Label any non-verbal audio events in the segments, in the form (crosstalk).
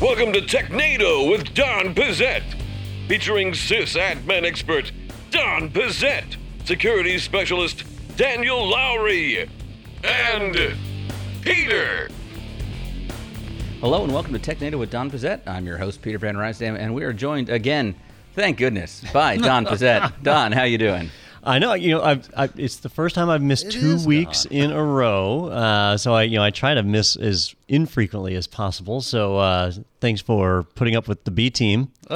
Welcome to Technado with Don Pezet, featuring sysadmin expert Don Pezet, security specialist Daniel Lowrie, and Peter. Hello and welcome to Technado with Don Pezet. I'm your host Peter Van Rysdam, and we are joined again, thank goodness, by Don (laughs) Pezet. Don, how you doing? I know. You know, I've, I've, it's the first time I've missed It two weeks gone. in a row. Uh, so I, you know, I try to miss as infrequently as possible. So uh, thanks for putting up with the B team. (laughs)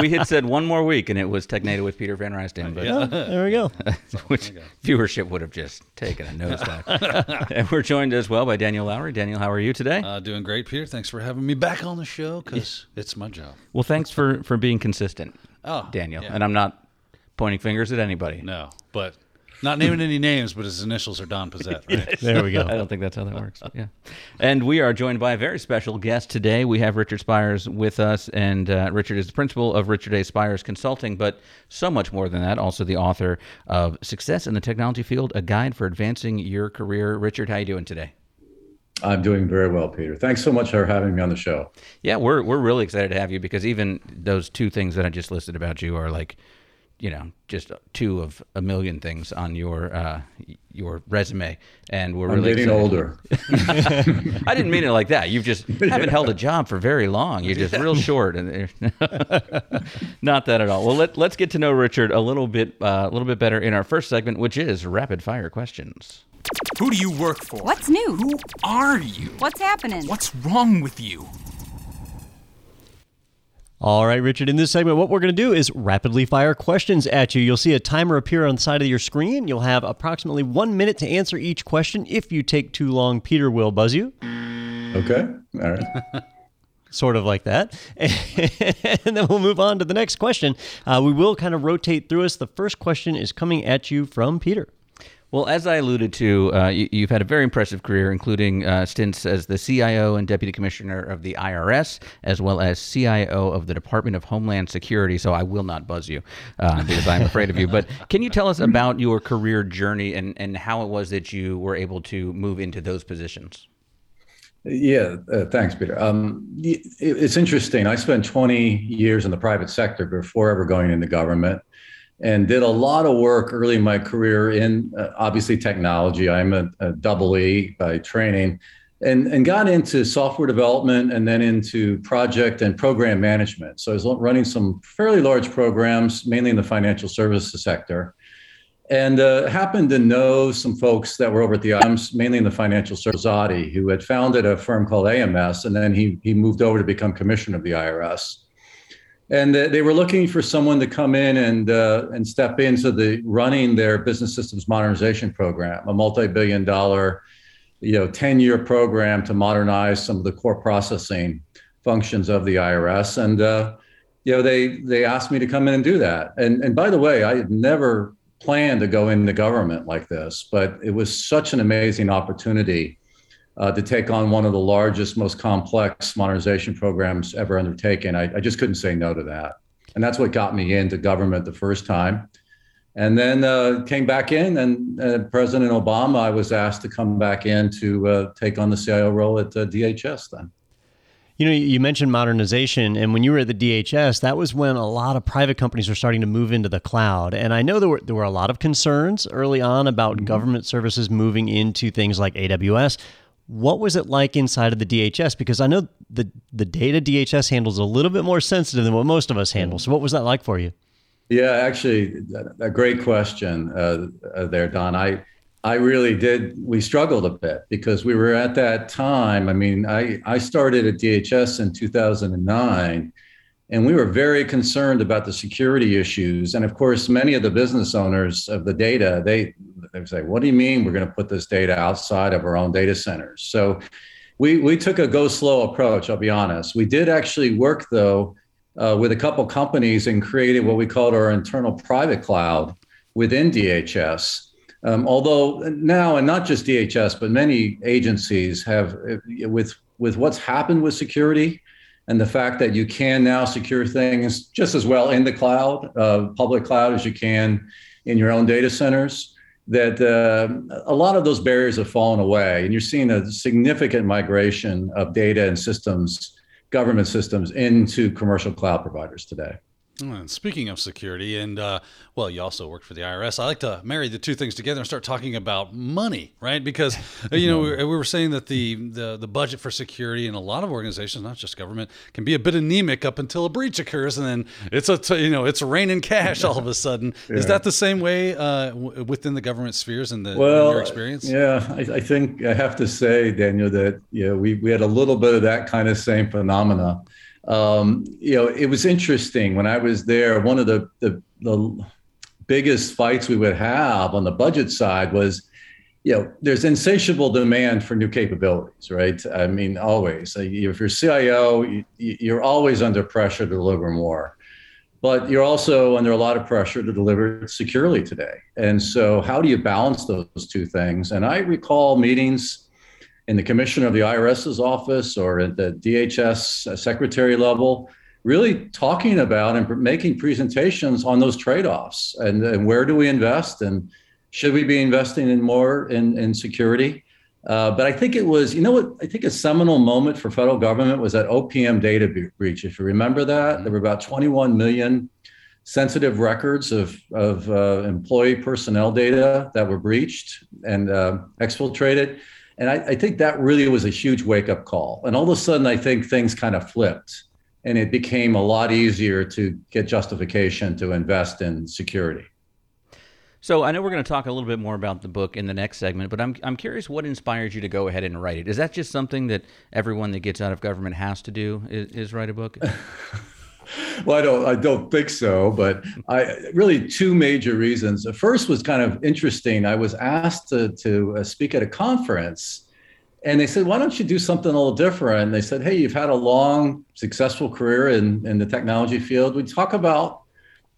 We had said one more week, and it was Technado with Peter Van Rysdam, but Oh, there we go. (laughs) which viewership would have just taken a nosedive. (laughs) and we're joined as well by Daniel Lowrie. Daniel, how are you today? Uh, doing great, Peter. Thanks for having me back on the show because it's my job. well, thanks for for being consistent, Oh, Daniel. yeah. And I'm not pointing fingers at anybody. No, but not naming any names, but his initials are Don Pezet, right? (laughs) There we go. I don't think that's how that works. (laughs) Yeah. And we are joined by a very special guest today. We have Richard Spires with us, and uh, Richard is the principal of Richard A. Spires Consulting, but so much more than that. Also, the author of Success in the Technology Field: A Guide for Advancing Your Career. Richard, how are you doing today? I'm doing very well, Peter. Thanks so much for having me on the show. Yeah, we're we're really excited to have you because even those two things that I just listed about you are like, you know, just two of a million things on your uh, your resume, and we're I'm really getting excited. older. (laughs) I didn't mean it like that. You've just (laughs) haven't held a job for very long. You're just real short, and (laughs) not that at all. Well, let let's get to know Richard a little bit uh, a little bit better in our first segment, which is rapid fire questions. Who do you work for? What's new? Who are you? What's happening? What's wrong with you? All right, Richard. In this segment, what we're going to do is rapidly fire questions at you. You'll see a timer appear on the side of your screen. You'll have approximately one minute to answer each question. If you take too long, Peter will buzz you. Okay. All right. (laughs) sort of like that. (laughs) And then we'll move on to the next question. Uh, we will kind of rotate through us. The first question is coming at you from Peter. Well, as I alluded to, uh, you, you've had a very impressive career, including uh, stints as the CIO and Deputy Commissioner of the IRS, as well as CIO of the Department of Homeland Security. So I will not buzz you uh, because I'm afraid of you. But can you tell us about your career journey and, and how it was that you were able to move into those positions? Yeah. Uh, thanks, Peter. Um, it- it's interesting. I spent 20 years in the private sector before ever going into government and did a lot of work early in my career in uh, obviously technology. I'm a, a double E by training and, and got into software development and then into project and program management. So I was running some fairly large programs, mainly in the financial services sector. and uh, happened to know some folks that were over at the IMS, mainly in the financial service, Zadi, who had founded a firm called AMS, and then he he moved over to become commissioner of the IRS. And they were looking for someone to come in and uh, and step into the running their business systems modernization program, a multi-billion-dollar, you know, ten-year program to modernize some of the core processing functions of the IRS. And uh, you know, they they asked me to come in and do that. And and by the way, I had never planned to go into government like this, but it was such an amazing opportunity uh, to take on one of the largest, most complex modernization programs ever undertaken. I, I just couldn't say no to that. And that's what got me into government the first time. And then uh, came back in, and uh, President Obama, I was asked to come back in to uh, take on the CIO role at uh, DHS then. You know, you mentioned modernization, and when you were at the DHS, that was when a lot of private companies were starting to move into the cloud. And I know there were there were a lot of concerns early on about government services moving into things like AWS. What was it like inside of the DHS? Because I know the the data DHS handles a little bit more sensitive than what most of us handle. So, what was that like for you? Yeah, actually, a great question uh, uh, there, Don. I I really did. We struggled a bit because we were at that time. I mean, I I started at DHS in 2009, and we were very concerned about the security issues. And of course, many of the business owners of the data they they would say, "What do you mean we're going to put this data outside of our own data centers?" So. We, we took a go slow approach, I'll be honest. We did actually work, though, uh, with a couple companies and created what we called our internal private cloud within DHS. Um, although now, and not just DHS, but many agencies have, with with what's happened with security, and the fact that you can now secure things just as well in the cloud, uh, public cloud, as you can in your own data centers. that uh, a lot of those barriers have fallen away, and you're seeing a significant migration of data and systems, government systems, into commercial cloud providers today. And speaking of security, and uh, well, you also worked for the IRS. I like to marry the two things together and start talking about money, right? Because (laughs) you know we, we, were saying that the, the the budget for security in a lot of organizations, not just government, can be a bit anemic up until a breach occurs, and then it's a t- you know it's raining cash all of a sudden. (laughs) yeah. Is that the same way uh, w- within the government spheres and the well, your experience? Yeah, I, I, think I have to say, Daniel, that yeah, we we had a little bit of that kind of same phenomena um, you know, it was interesting when I was there. One of the, the, the biggest fights we would have on the budget side was, you know, there's insatiable demand for new capabilities, right? I mean, always. If you're CIO, you're always under pressure to deliver more, but you're also under a lot of pressure to deliver securely today. And so, how do you balance those two things? And I recall meetings in the commissioner of the IRS's office or at the DHS secretary level, really talking about and making presentations on those trade-offs and, and where do we invest and should we be investing in more in, in security? Uh, but I think it was, you know what, I think a seminal moment for federal government was that OPM data breach. If you remember that, there were about 21 million sensitive records of, of uh, employee personnel data that were breached and uh, exfiltrated. And I, I think that really was a huge wake up call. And all of a sudden, I think things kind of flipped and it became a lot easier to get justification to invest in security. So I know we're going to talk a little bit more about the book in the next segment, but I'm I'm curious what inspired you to go ahead and write it. Is that just something that everyone that gets out of government has to do? Is, is write a book? (laughs) (laughs) well, I don't, I don't think so, but I really two major reasons. The first was kind of interesting. I was asked to, to uh, speak at a conference, and they said, "Why don't you do something a little different?" And they said, "Hey, you've had a long, successful career in in the technology field. We talk about,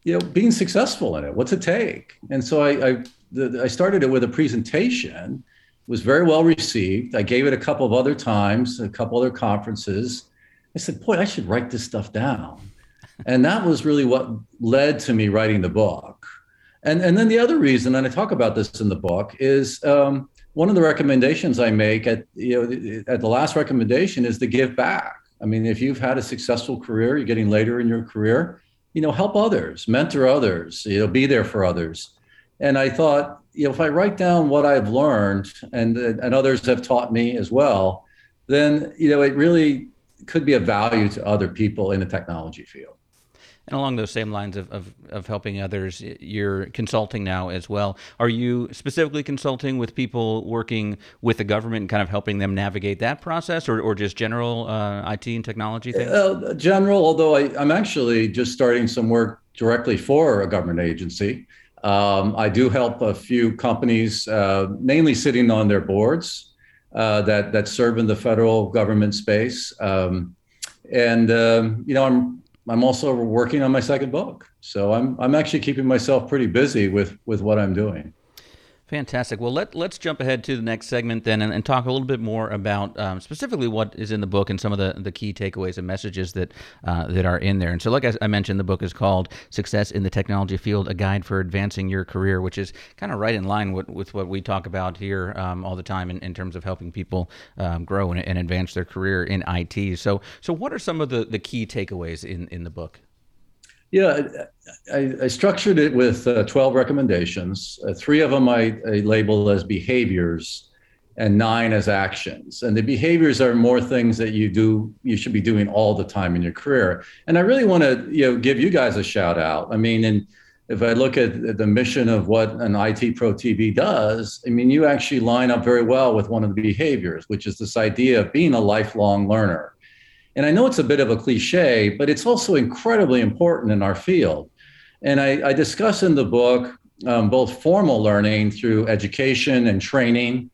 you know, being successful in it. What's it take?" And so I, I, the, I started it with a presentation. It was very well received. I gave it a couple of other times, a couple other conferences. I said, "Boy, I should write this stuff down." And that was really what led to me writing the book. And, and then the other reason, and I talk about this in the book, is um, one of the recommendations I make at you know at the last recommendation is to give back. I mean, if you've had a successful career, you're getting later in your career, you know, help others, mentor others, you know, be there for others. And I thought, you know, if I write down what I've learned and and others have taught me as well, then you know, it really could be of value to other people in the technology field. And along those same lines of, of, of, helping others, you're consulting now as well. Are you specifically consulting with people working with the government and kind of helping them navigate that process or, or just general uh, IT and technology things? Uh, general, although I, am actually just starting some work directly for a government agency. Um, I do help a few companies, uh, mainly sitting on their boards uh, that, that serve in the federal government space. Um, and, um, you know, I'm I'm also working on my second book. So I'm I'm actually keeping myself pretty busy with with what I'm doing. Fantastic. Well, let, let's jump ahead to the next segment then and, and talk a little bit more about um, specifically what is in the book and some of the, the key takeaways and messages that uh, that are in there. And so, like I, I, mentioned, the book is called Success in the Technology Field A Guide for Advancing Your Career, which is kind of right in line with, with what we talk about here um, all the time in, in terms of helping people um, grow and, and advance their career in IT. So, so what are some of the, the key takeaways in, in the book? Yeah, I, I structured it with uh, 12 recommendations. Uh, three of them I, I label as behaviors and nine as actions. And the behaviors are more things that you do, you should be doing all the time in your career. And I really want to, you know, give you guys a shout out. I mean, and if I look at the mission of what an IT Pro TV does, I mean, you actually line up very well with one of the behaviors, which is this idea of being a lifelong learner. And I know it's a bit of a cliche, but it's also incredibly important in our field. And I, I discuss in the book um, both formal learning through education and training,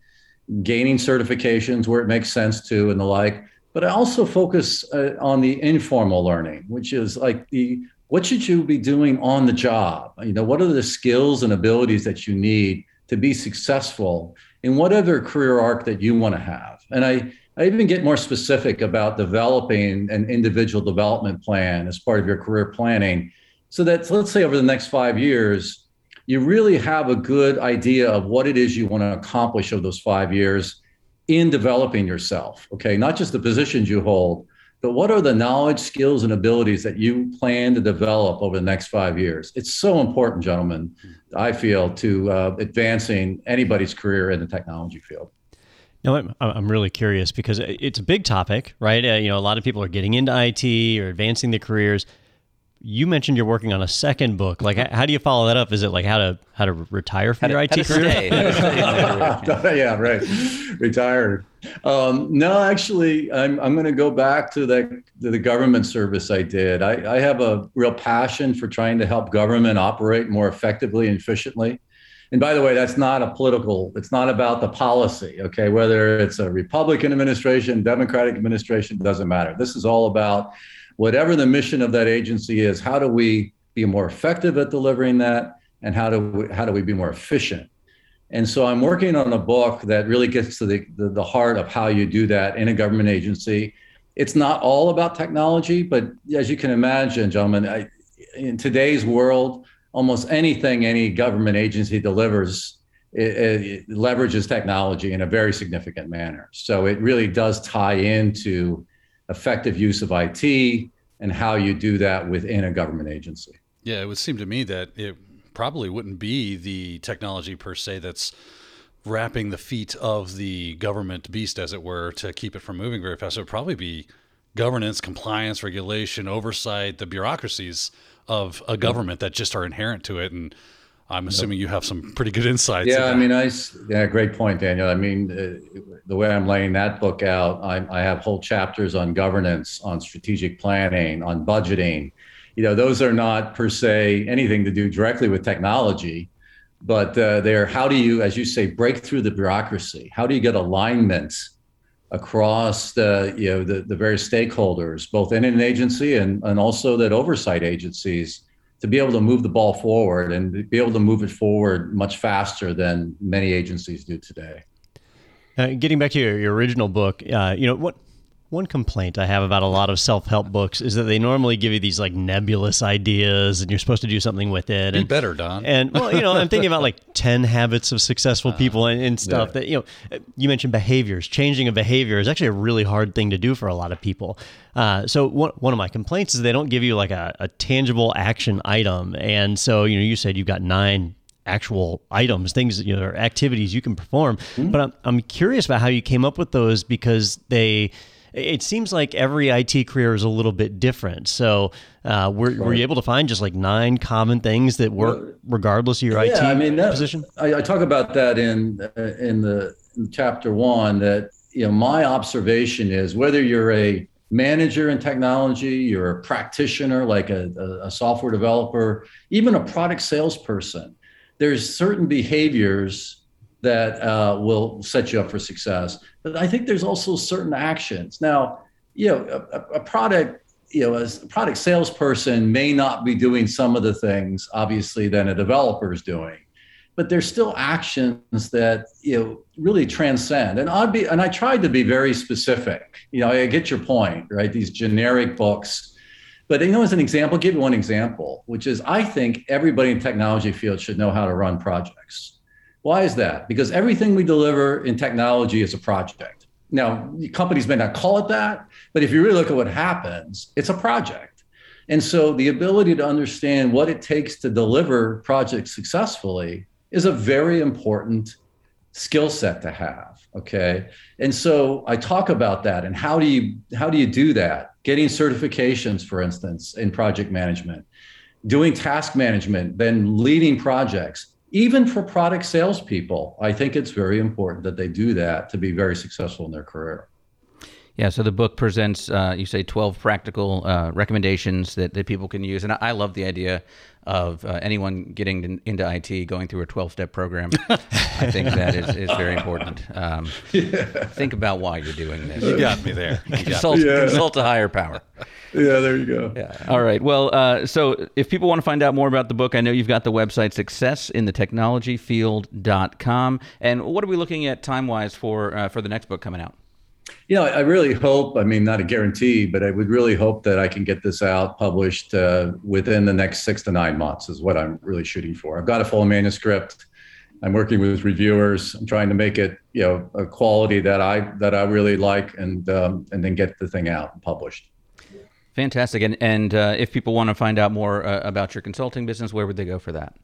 gaining certifications where it makes sense to, and the like. But I also focus uh, on the informal learning, which is like the what should you be doing on the job? You know, what are the skills and abilities that you need to be successful in whatever career arc that you want to have? And I I even get more specific about developing an individual development plan as part of your career planning. So that, let's say over the next five years, you really have a good idea of what it is you want to accomplish over those five years in developing yourself. Okay, not just the positions you hold, but what are the knowledge, skills, and abilities that you plan to develop over the next five years? It's so important, gentlemen, I feel, to uh, advancing anybody's career in the technology field. No, I'm, I'm really curious because it's a big topic, right? Uh, you know, a lot of people are getting into IT or advancing their careers you mentioned you're working on a second book. Like, how do you follow that up? Is it like how to how to retire from how your to, IT career? (laughs) yeah, right. Retired. Um, no, actually, I'm I'm going to go back to the to the government service I did. I, I have a real passion for trying to help government operate more effectively and efficiently. And by the way, that's not a political. It's not about the policy. Okay, whether it's a Republican administration, Democratic administration, doesn't matter. This is all about whatever the mission of that agency is, how do we be more effective at delivering that? And how do we, how do we be more efficient? And so I'm working on a book that really gets to the, the, the heart of how you do that in a government agency. It's not all about technology, but as you can imagine, gentlemen, I, in today's world, almost anything any government agency delivers it, it leverages technology in a very significant manner. So it really does tie into effective use of IT and how you do that within a government agency. Yeah, it would seem to me that it probably wouldn't be the technology per se that's wrapping the feet of the government beast, as it were, to keep it from moving very fast. It would probably be governance, compliance, regulation, oversight, the bureaucracies of a government that just are inherent to it. And I'm assuming you have some pretty good insights. Yeah, I mean, I yeah, great point, Daniel. I mean, uh, the way I'm laying that book out, I, I have whole chapters on governance, on strategic planning, on budgeting. You know, those are not per se anything to do directly with technology, but uh, they're how do you, as you say, break through the bureaucracy? How do you get alignment across the you know the, the various stakeholders, both in an agency and and also that oversight agencies? to be able to move the ball forward and be able to move it forward much faster than many agencies do today. Uh, getting back to your, your original book, uh, you know what one complaint I have about a lot of self help books is that they normally give you these like nebulous ideas and you're supposed to do something with it. Be and, better, Don. And well, you know, I'm thinking about like (laughs) 10 habits of successful uh, people and, and stuff yeah. that, you know, you mentioned behaviors. Changing a behavior is actually a really hard thing to do for a lot of people. Uh, so one, one of my complaints is they don't give you like a, a tangible action item. And so, you know, you said you've got nine actual items, things, you know, or activities you can perform. Mm-hmm. But I'm, I'm curious about how you came up with those because they, it seems like every IT career is a little bit different. So, uh, were, were you able to find just like nine common things that work regardless of your yeah, IT I mean, that, position? I, I, talk about that in uh, in the in chapter one. That you know, my observation is whether you're a manager in technology, you're a practitioner like a, a, a software developer, even a product salesperson. There's certain behaviors that uh, will set you up for success. But I think there's also certain actions. Now, you know, a, a product, you know, as a product salesperson may not be doing some of the things, obviously, than a developer is doing. But there's still actions that you know really transcend, and I'd be, and I tried to be very specific. You know, I get your point, right? These generic books, but you know, as an example, I'll give you one example, which is I think everybody in technology field should know how to run projects. Why is that? Because everything we deliver in technology is a project. Now, companies may not call it that, but if you really look at what happens, it's a project. And so the ability to understand what it takes to deliver projects successfully is a very important skill set to have okay and so i talk about that and how do you how do you do that getting certifications for instance in project management doing task management then leading projects even for product salespeople, I think it's very important that they do that to be very successful in their career. Yeah, so the book presents, uh, you say, 12 practical uh, recommendations that, that people can use. And I, I love the idea of uh, anyone getting into IT going through a 12 step program. (laughs) I think that is, is very important. Um, yeah. Think about why you're doing this. You got me there. consult, yeah. consult a higher power. Yeah, there you go. Yeah. All right. Well, uh, so if people want to find out more about the book, I know you've got the website successinthetechnologyfield.com. And what are we looking at time wise for, uh, for the next book coming out? You know, I really hope, I mean, not a guarantee, but I would really hope that I can get this out published uh, within the next six to nine months, is what I'm really shooting for. I've got a full manuscript. I'm working with reviewers. I'm trying to make it, you know, a quality that I that I really like, and um, and then get the thing out and published. Fantastic. And and uh, if people want to find out more uh, about your consulting business, where would they go for that?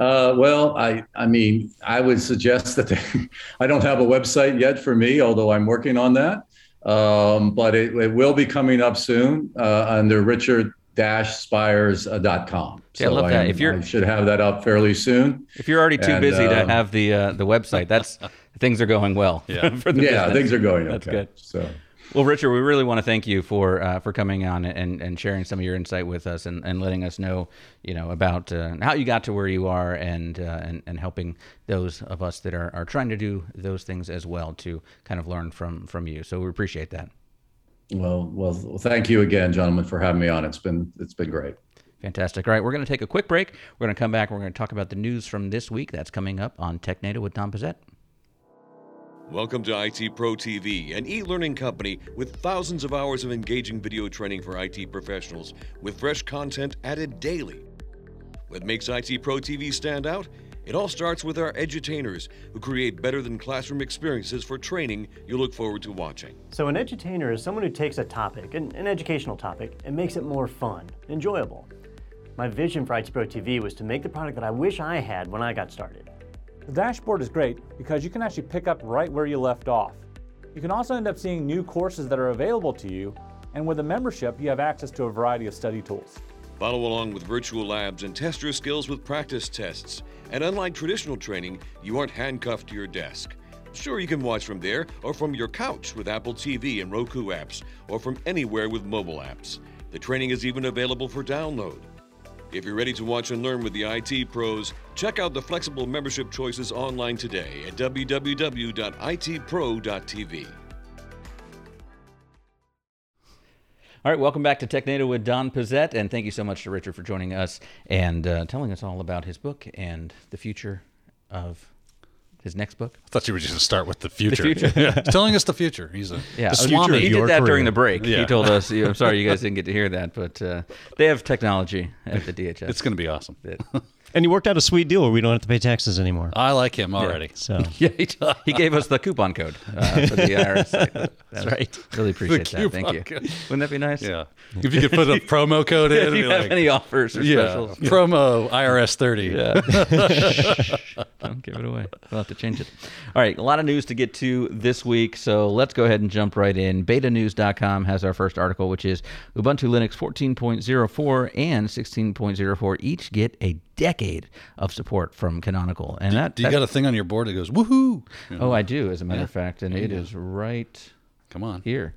Uh, well, I I mean, I would suggest that they, (laughs) I don't have a website yet for me, although I'm working on that. Um, but it, it, will be coming up soon uh, under Richard spires.com. Yeah, so I love that. I, if you're, I should have that up fairly soon. If you're already too and, busy uh, to have the uh, the website, that's (laughs) things are going well. Yeah, (laughs) for the yeah, things are going. okay. That's okay. good. So. Well, Richard, we really want to thank you for uh, for coming on and, and sharing some of your insight with us and, and letting us know, you know, about uh, how you got to where you are and, uh, and and helping those of us that are, are trying to do those things as well to kind of learn from from you. So we appreciate that. Well, well, thank you again, gentlemen, for having me on. It's been it's been great. Fantastic. All right, we're going to take a quick break. We're going to come back. We're going to talk about the news from this week. That's coming up on TechNado with Don Pezet. Welcome to IT Pro TV, an e learning company with thousands of hours of engaging video training for IT professionals with fresh content added daily. What makes IT Pro TV stand out? It all starts with our edutainers, who create better than classroom experiences for training you look forward to watching. So, an edutainer is someone who takes a topic, an, an educational topic, and makes it more fun, enjoyable. My vision for IT Pro TV was to make the product that I wish I had when I got started. The dashboard is great because you can actually pick up right where you left off. You can also end up seeing new courses that are available to you, and with a membership, you have access to a variety of study tools. Follow along with virtual labs and test your skills with practice tests. And unlike traditional training, you aren't handcuffed to your desk. Sure, you can watch from there or from your couch with Apple TV and Roku apps, or from anywhere with mobile apps. The training is even available for download. If you're ready to watch and learn with the IT pros, check out the flexible membership choices online today at www.itpro.tv. All right, welcome back to TechNado with Don Pezet, and thank you so much to Richard for joining us and uh, telling us all about his book and the future of his next book. I thought you were just going to start with the future. The future. (laughs) yeah. telling us the future. He's a yeah. The Swami. He did that career. during the break. Yeah. He told us. (laughs) I'm sorry you guys didn't get to hear that, but uh, they have technology at the DHS. It's going to be awesome. (laughs) And he worked out a sweet deal where we don't have to pay taxes anymore. I like him already. So yeah, he, he gave us the coupon code uh, for the IRS. Site. That That's right. (laughs) Really appreciate that. Thank you. code. Wouldn't that be nice? Yeah. (laughs) If you could put a promo code in, If you have like, any offers or yeah, specials, (laughs) promo IRS 30. Yeah. Don't give it away. We'll have to change it. All right, a lot of news to get to this week, so let's go ahead and jump right in. BetaNews.com has our first article, which is Ubuntu Linux 14.04 and 16.04 each get a decade of support from Canonical, and that. Do you that- got a thing on your board that goes woohoo? You know, oh, I do, as a matter of fact, and it is right Come on. here.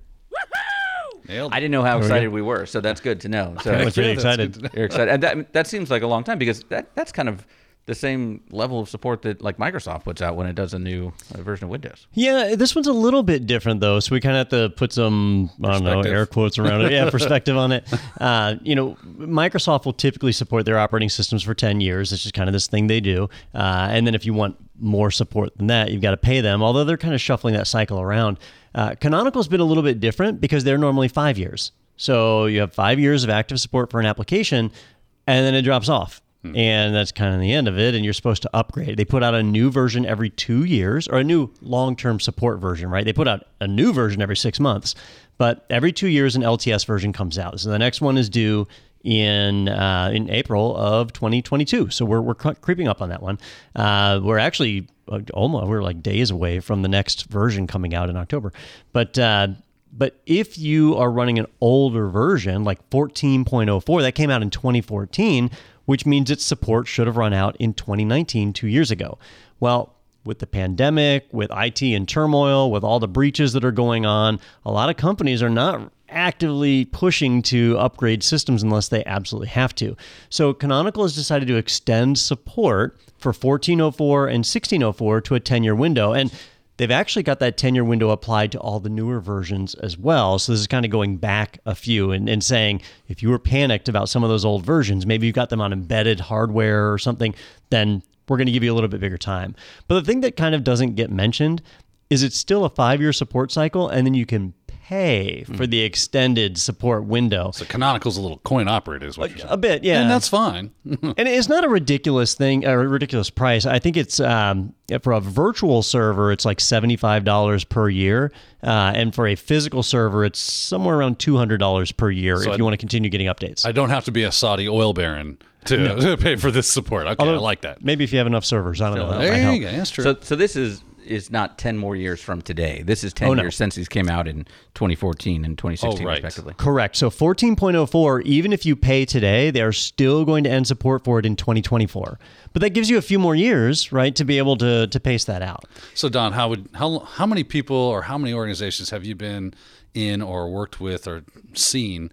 Nailed I didn't know how excited we were, so that's good to know. (laughs) So we're pretty excited. good. You're excited, and that that seems like a long time because that that's kind of the same level of support that like Microsoft puts out when it does a new uh, version of Windows. Yeah, this one's a little bit different though, so we kind of have to put some I don't know air quotes around it. Yeah, (laughs) perspective on it. Uh, you know, Microsoft will typically support their operating systems for ten years. It's just kind of this thing they do. Uh, and then if you want more support than that, you've got to pay them. Although they're kind of shuffling that cycle around. Uh, Canonical's been a little bit different because they're normally five years. So you have five years of active support for an application, and then it drops off. And that's kind of the end of it. And you're supposed to upgrade. They put out a new version every two years, or a new long term support version, right? They put out a new version every six months, but every two years, an LTS version comes out. So the next one is due in uh, in April of 2022. So we're, we're cre- creeping up on that one. Uh, we're actually uh, almost we're like days away from the next version coming out in October. But uh, but if you are running an older version like 14.04 that came out in 2014, which means its support should have run out in 2019, two years ago. Well, with the pandemic, with IT in turmoil, with all the breaches that are going on, a lot of companies are not actively pushing to upgrade systems unless they absolutely have to. So Canonical has decided to extend support for 1404 and 1604 to a 10 year window. And they've actually got that 10 year window applied to all the newer versions as well. So this is kind of going back a few and, and saying if you were panicked about some of those old versions, maybe you've got them on embedded hardware or something, then we're going to give you a little bit bigger time. But the thing that kind of doesn't get mentioned is it's still a five year support cycle, and then you can pay for the extended support window. So Canonical's a little coin operated, is what you're saying. A bit, yeah. And that's fine. (laughs) and it's not a ridiculous thing, a ridiculous price. I think it's um, for a virtual server, it's like seventy five dollars per year, uh, and for a physical server, it's somewhere around two hundred dollars per year if I- you want to continue getting updates. I don't have to be a Saudi oil baron to, (laughs) to pay for this support. Okay, I like that. Maybe if you have enough servers, I don't know. that might There help. you go. That's true. So, so this is is not 10 more years from today. This is 10 Oh, no. years since these came out in 2014 and 2016, Oh, right. respectively. Correct. So 14.04, even if you pay today, they are still going to end support for it in 2024. But that gives you a few more years, right, to be able to to pace that out. So Don, how would how how many people or how many organizations have you been in or worked with or seen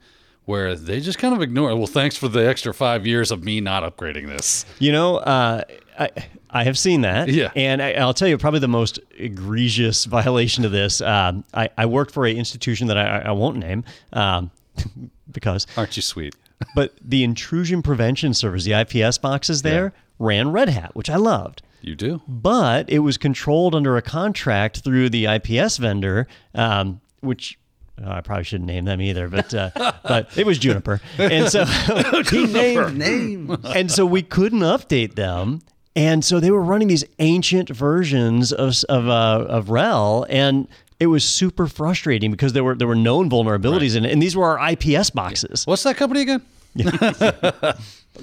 where they just kind of ignore? Well, thanks for the extra five years of me not upgrading this. You know, uh, I I have seen that. Yeah. And I, I'll tell you, probably the most egregious (laughs) violation of this. Um, I I worked for a institution that I, I won't name, um, (laughs) because, Aren't you sweet? (laughs) but the intrusion prevention service, the IPS boxes there, ran Red Hat, which I loved. You do. but it was controlled under a contract through the IPS vendor, um, which I probably shouldn't name them either, but uh, but (laughs) it was Juniper, and so (laughs) (laughs) he named Name. and so we couldn't update them. And so they were running these ancient versions of of, uh, of RHEL, and it was super frustrating because there were there were known vulnerabilities in it, and these were our IPS boxes. What's that company again? I'm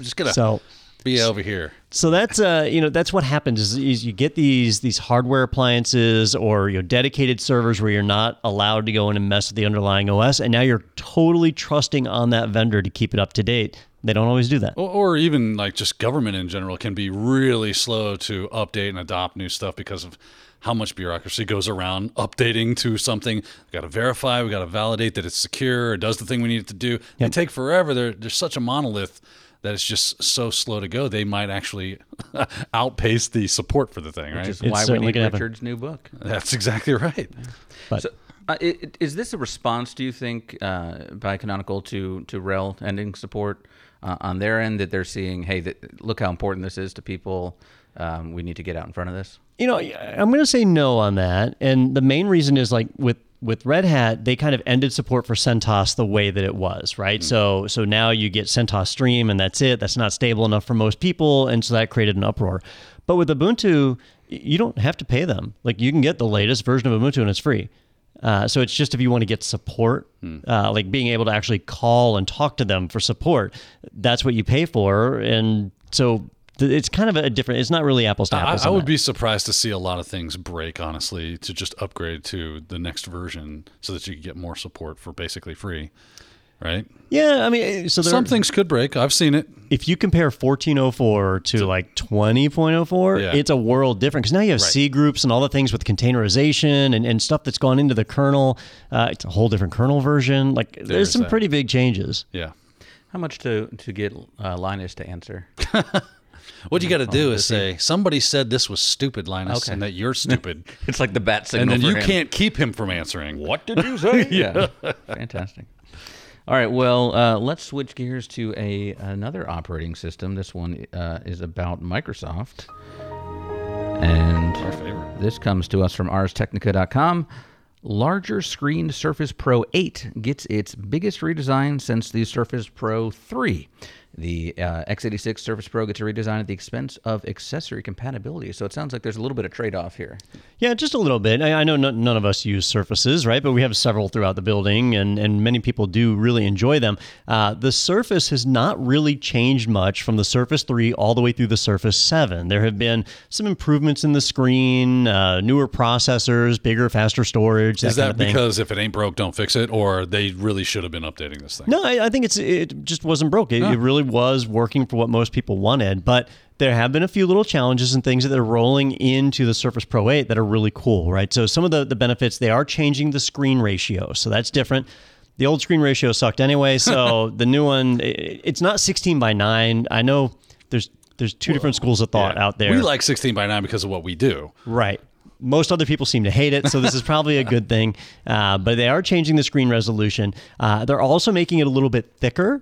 just gonna So be over here. So that's uh, you know that's what happens is, is you get these these hardware appliances or you know dedicated servers where you're not allowed to go in and mess with the underlying OS, and now you're totally trusting on that vendor to keep it up to date. They don't always do that. Or, or even like just government in general can be really slow to update and adopt new stuff because of how much bureaucracy goes around updating to something. We got to verify, we got to validate that it's secure, it does the thing we need it to do. They take forever. They're, they're such a monolith that it's just so slow to go. They might actually (laughs) outpace the support for the thing, right? Which is It's why we need gonna happen. Richard's new book. That's exactly right. (laughs) But So, uh, i- i- is this a response, do you think, uh, by Canonical to to RHEL ending support uh, on their end that they're seeing, hey, that, look how important this is to people. Um, we need to get out in front of this. you know, I'm going to say no on that, and the main reason is like with with Red Hat, they kind of ended support for CentOS the way that it was, right? So so now you get CentOS Stream, and that's it. That's not stable enough for most people, and so that created an uproar. But with Ubuntu, you don't have to pay them. Like you can get the latest version of Ubuntu, and it's free. Uh, so it's just if you want to get support, uh, like being able to actually call and talk to them for support, that's what you pay for. And so it's kind of a different. It's not really apples to I, apples. I on would that. be surprised to see a lot of things break, honestly, to just upgrade to the next version so that you can get more support for basically free, right? Yeah, I mean, eh, so there, Some things could break. I've seen it. if you compare 1404 to like 20.04, Yeah. it's a world different because now you have C groups and all the things with containerization and, and stuff that's gone into the kernel. Uh, it's a whole different kernel version. Like, there's, There's some that. pretty big changes. Yeah. How much to to get uh, Linus to answer? (laughs) What you got to do is say somebody said this was stupid, Linus, Okay. and that you're stupid, (laughs) It's like the bat signal. and signal. then for you him. can't keep him from answering. What did you say? (laughs) yeah, fantastic. All right, well, uh, let's switch gears to a another operating system. This one uh, is about Microsoft, and Our favorite. this comes to us from ArsTechnica.com. Larger screen Surface Pro 8 gets its biggest redesign since the Surface Pro 3. The uh, x86 Surface Pro gets a redesign at the expense of accessory compatibility. So it sounds like there's a little bit of trade off here. Yeah, just a little bit. I, I know none, none of us use Surfaces, right? But we have several throughout the building, and, and many people do really enjoy them. Uh, the Surface has not really changed much from the Surface 3 all the way through the Surface 7. There have been some improvements in the screen, uh, newer processors, bigger, faster storage. That Is kind that of thing. because if it ain't broke, don't fix it, or they really should have been updating this thing? No, I, I think it's it just wasn't broke. It, it really was working for what most people wanted, but there have been a few little challenges and things that are rolling into the Surface Pro 8 that are really cool, right? So some of the, the benefits, they are changing the screen ratio. So that's different. The old screen ratio sucked anyway, so (laughs) the new one, it, it's not 16 by 9. I know there's there's two different schools of thought Yeah. out there. We like 16 by 9 because of what we do. Right. Most other people seem to hate it, so this is probably a good thing. Uh, but they are changing the screen resolution. Uh, they're also making it a little bit thicker.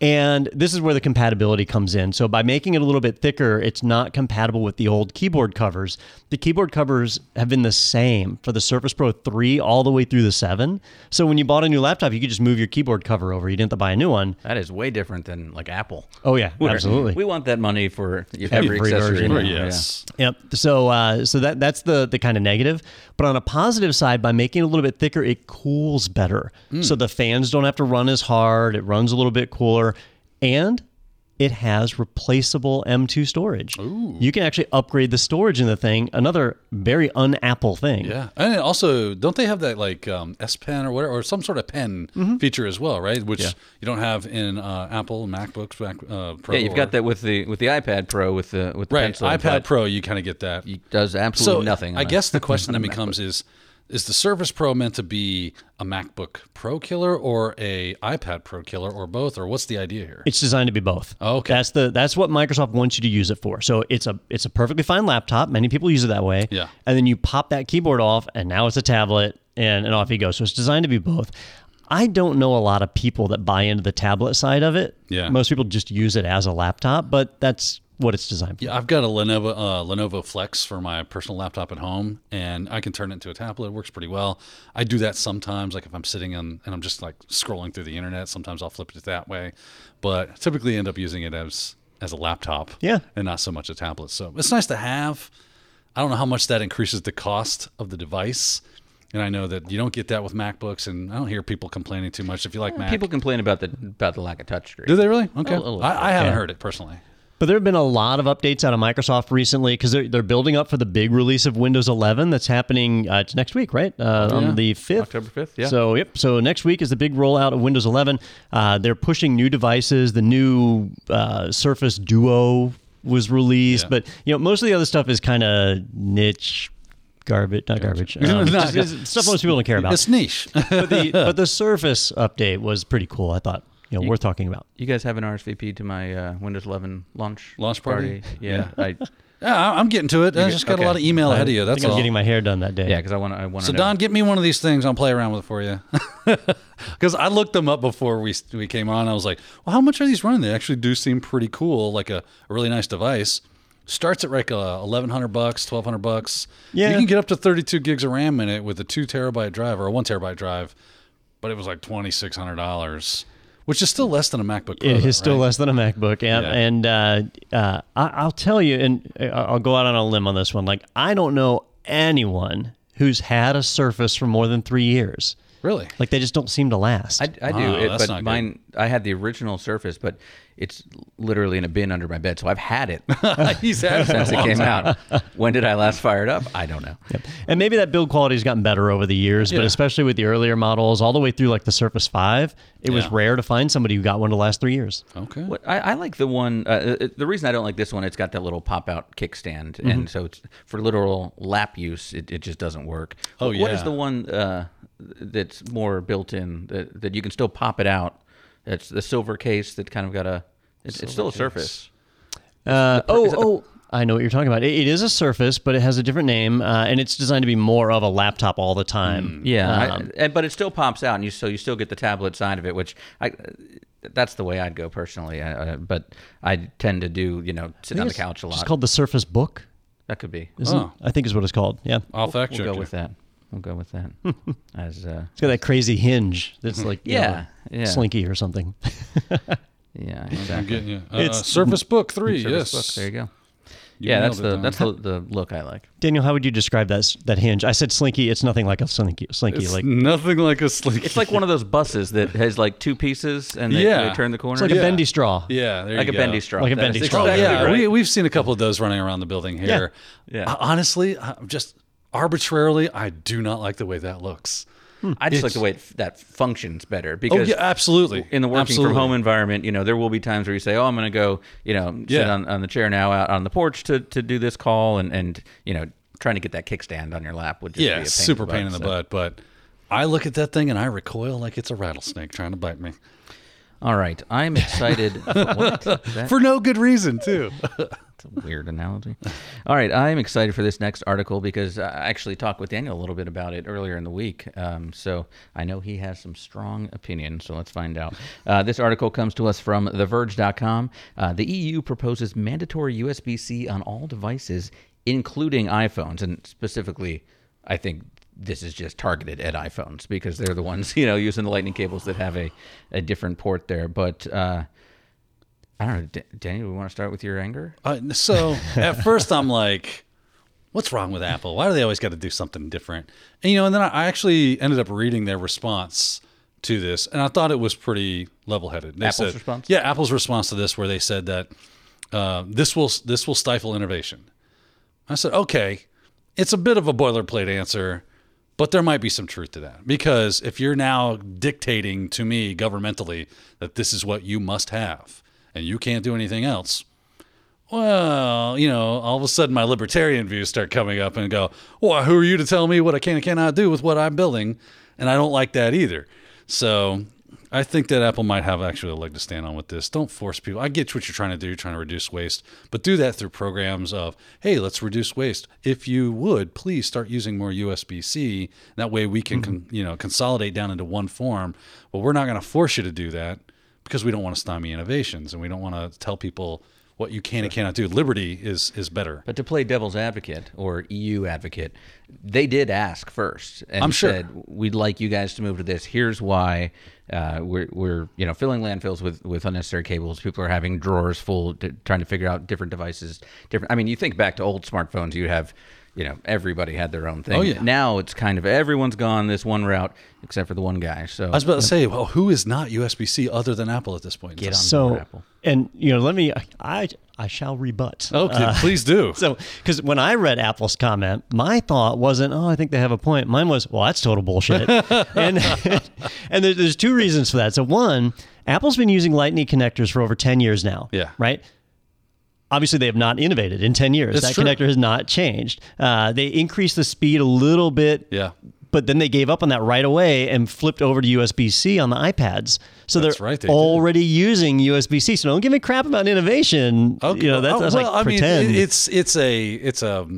And this is where the compatibility comes in. So by making it a little bit thicker, it's not compatible with the old keyboard covers. The keyboard covers have been the same for the Surface Pro 3 all the way through the 7. So when you bought a new laptop, you could just move your keyboard cover over. You didn't have to buy a new one. That is way different than like Apple. Oh yeah, Where absolutely. We want that money for every, Every accessory. version. now, yes. Yep. So uh, so that that's the the kind of negative. But on a positive side, by making it a little bit thicker, it cools better. So the fans don't have to run as hard. It runs a little bit cooler, and it has replaceable M2 storage. You can actually upgrade the storage in the thing. Another very un-Apple thing. Yeah, and also don't they have that like um, S Pen or whatever, or some sort of pen Mm-hmm. feature as well, right? Which you don't have in uh, Apple MacBooks, Mac uh, Pro. Yeah, you've or- got that with the with the iPad Pro with the with the right. pencil. iPad Pro, you kind of get that. it does absolutely nothing. I guess the question (laughs) then becomes is is the Surface Pro meant to be a MacBook Pro killer or a iPad Pro killer or both or what's the idea here? It's designed to be both. Oh, okay. That's the that's what Microsoft wants you to use it for. So it's a it's a perfectly fine laptop. Many people use it that way. Yeah. And then you pop that keyboard off and now it's a tablet and, and off you go. So it's designed to be both. I don't know a lot of people that buy into the tablet side of it. Yeah. Most people just use it as a laptop, but that's what it's designed for. Yeah, I've got a Lenovo uh, Lenovo Flex for my personal laptop at home, and I can turn it into a tablet. It works pretty well. I do that sometimes, like if I'm sitting on and I'm just like scrolling through the internet. Sometimes I'll flip it that way, but typically end up using it as as a laptop. Yeah. and not so much a tablet. So it's nice to have. I don't know how much that increases the cost of the device. And I know that you don't get that with MacBooks, and I don't hear people complaining too much. If you like Mac, people complain about the about the lack of touchscreen. do they really? Okay, A bit, I, I haven't yeah. heard it personally. But there have been a lot of updates out of Microsoft recently because they're, they're building up for the big release of Windows 11 that's happening uh, it's next week, right? Uh, yeah. On the 5th. October 5th, yeah. So, yep. So next week is the big rollout of Windows 11. Uh, they're pushing new devices. The new uh, Surface Duo was released, Yeah. but you know most of the other stuff is kind of niche garbage, not garbage. (laughs) Um, Not- it's stuff most people don't care about. It's niche. (laughs) but, the, but the Surface update was pretty cool. I thought, you know, worth talking about. You guys have an RSVP to my uh, Windows 11 launch Launch party? Yeah, I, (laughs) yeah, I- I'm getting to it. I just got okay. a lot of email ahead of you. That's think I was all. getting my hair done that day. yeah, because I want to. I want to. So Don, get me one of these things. I'll play around with it for you. (laughs) Because I looked them up before we we came on. I was like, well, how much are these running? They actually do seem pretty cool, like a, a really nice device. Starts at like uh, eleven hundred bucks, twelve hundred bucks. Yeah. you can get up to thirty two gigs of RAM in it with a two terabyte drive or a one terabyte drive, but it was like twenty six hundred dollars, which is still less than a MacBook. Pro, It though, is still right? less than a MacBook, yeah. Yeah. And uh, uh, I, I'll tell you, and uh, I'll go out on a limb on this one. Like, I don't know anyone who's had a Surface for more than three years. Really? Like, they just don't seem to last. I, I do, Oh, it, that's but not good. mine. I had the original Surface, but it's literally in a bin under my bed, so I've had it (laughs) He's had since it came out. (laughs) When did I last fire it up? I don't know. and maybe that build quality has gotten better over the years, but especially with the earlier models, all the way through like the Surface 5, it was rare to find somebody who got one to last three years. Okay. What I, I like the one. Uh, uh, the reason I don't like this one, it's got that little pop-out kickstand, Mm-hmm. and so it's for literal lap use, it, it just doesn't work. Oh, What is yeah. the one uh, that's more built-in that, that you can still pop it out? It's the silver case that kind of got a. It's, it's still a Surface. Uh, oh, is the- oh, I know what you're talking about. It, it is a Surface, but it has a different name, uh, and it's designed to be more of a laptop all the time. Yeah, I- Um, and, but it still pops out, and you so you still get the tablet side of it, which I. That's the way I'd go personally, uh, uh, but I tend to do you know sit on the couch a lot. It's called the Surface Book. that could be. Isn't Oh. I think is what it's called. Yeah. I'll fact We'll check go you. with that. We'll go with that. (laughs) As uh, It's got that crazy hinge that's like you Yeah, know, yeah. slinky or something. (laughs) yeah, I'm exactly. getting you. Uh, It's- Surface Book Three. Surface yes. book, There you go. You yeah, that's the Don. that's the, the look I like. Daniel, how would you describe that that hinge? I said slinky. It's nothing like a slinky. Slinky It's like nothing like a slinky. It's like one of those buses that has like two pieces and they, Yeah. they turn the corner. it's like Yeah. a bendy straw. yeah, there like you a go. bendy straw. Like a bendy straw. Exactly yeah, right. we we've seen a couple of those running around the building here. Yeah. Uh, honestly, uh, just arbitrarily, I do not like the way that looks. Hmm. I just like the way it, that functions better Oh yeah, absolutely. in the working Absolutely. from home environment, you know, there will be times where you say, "Oh, I'm going to go, you know, sit Yeah. on, on the chair now out on the porch to, to do this call," and and you know, trying to get that kickstand on your lap would just be a Yeah, pain super in the pain in the so. butt. But I look at that thing and I recoil like it's a rattlesnake trying to bite me. All right, I'm excited. (laughs) what? For no good reason, too. (laughs) it's a weird analogy. All right, I'm excited for this next article because I actually talked with Daniel a little bit about it earlier in the week. Um, so I know he has some strong opinions. So let's find out. Uh, this article comes to us from TheVerge.com. Uh, the EU proposes mandatory USB C on all devices, including iPhones, and specifically, I think. This is just targeted at iPhones because they're the ones, (laughs) you know, using the lightning cables that have a, a different port there. But uh, I don't know, D- Daniel, we want to start with your anger? Uh, so at first I'm like, what's wrong with Apple? Why do they always got to do something different? And you know, and then I actually ended up reading their response to this, and I thought it was pretty level-headed. They Apple's said, response? Yeah, Apple's response to this, where they said that uh, this will this will stifle innovation. I said, okay, it's a bit of a boilerplate answer, but there might be some truth to that because if you're now dictating to me governmentally that this is what you must have and you can't do anything else, well, you know, all of a sudden my libertarian views start coming up and go, well, who are you to tell me what I can and cannot do with what I'm building? And I don't like that either. So I think that Apple might have actually a leg to stand on with this. Don't force people. I get what you're trying to do, trying to reduce waste, but do that through programs of, hey, let's reduce waste. If you would, please start using more USB C. That way we can, mm-hmm. con, you know, consolidate down into one form. But we're not going to force you to do that because we don't want to stymie innovations and we don't want to tell people what you can and cannot do. Liberty is is better. But to play devil's advocate or EU advocate, they did ask first and I'm sure. said, "We'd like you guys to move to this. Here's why. Uh, we're we're you know filling landfills with with unnecessary cables. People are having drawers full, to, trying to figure out different devices. Different. I mean, you think back to old smartphones. You have." You know, everybody had their own thing. Oh, yeah. Now it's kind of everyone's gone this one route except for the one guy. So I was about to say, well, who is not USB C other than Apple at this point? get on So, board, Apple. and you know, let me, I, I shall rebut. Okay, uh, please do. (laughs) So, because when I read Apple's comment, my thought wasn't, "Oh, I think they have a point." Mine was, "Well, that's total bullshit." (laughs) and (laughs) and there- there's two reasons for that. So, one, Apple's been using Lightning connectors for over ten years now. Yeah. Right. Obviously, they have not innovated in ten years. That's that true. connector has not changed. Uh, they increased the speed a little bit. Yeah. But then they gave up on that right away and flipped over to USB C on the iPads. So That's they're right, they did. already using USB C. So don't give me crap about innovation. You know, that's, Oh, that's well, like I pretend. mean, it's it's a it's a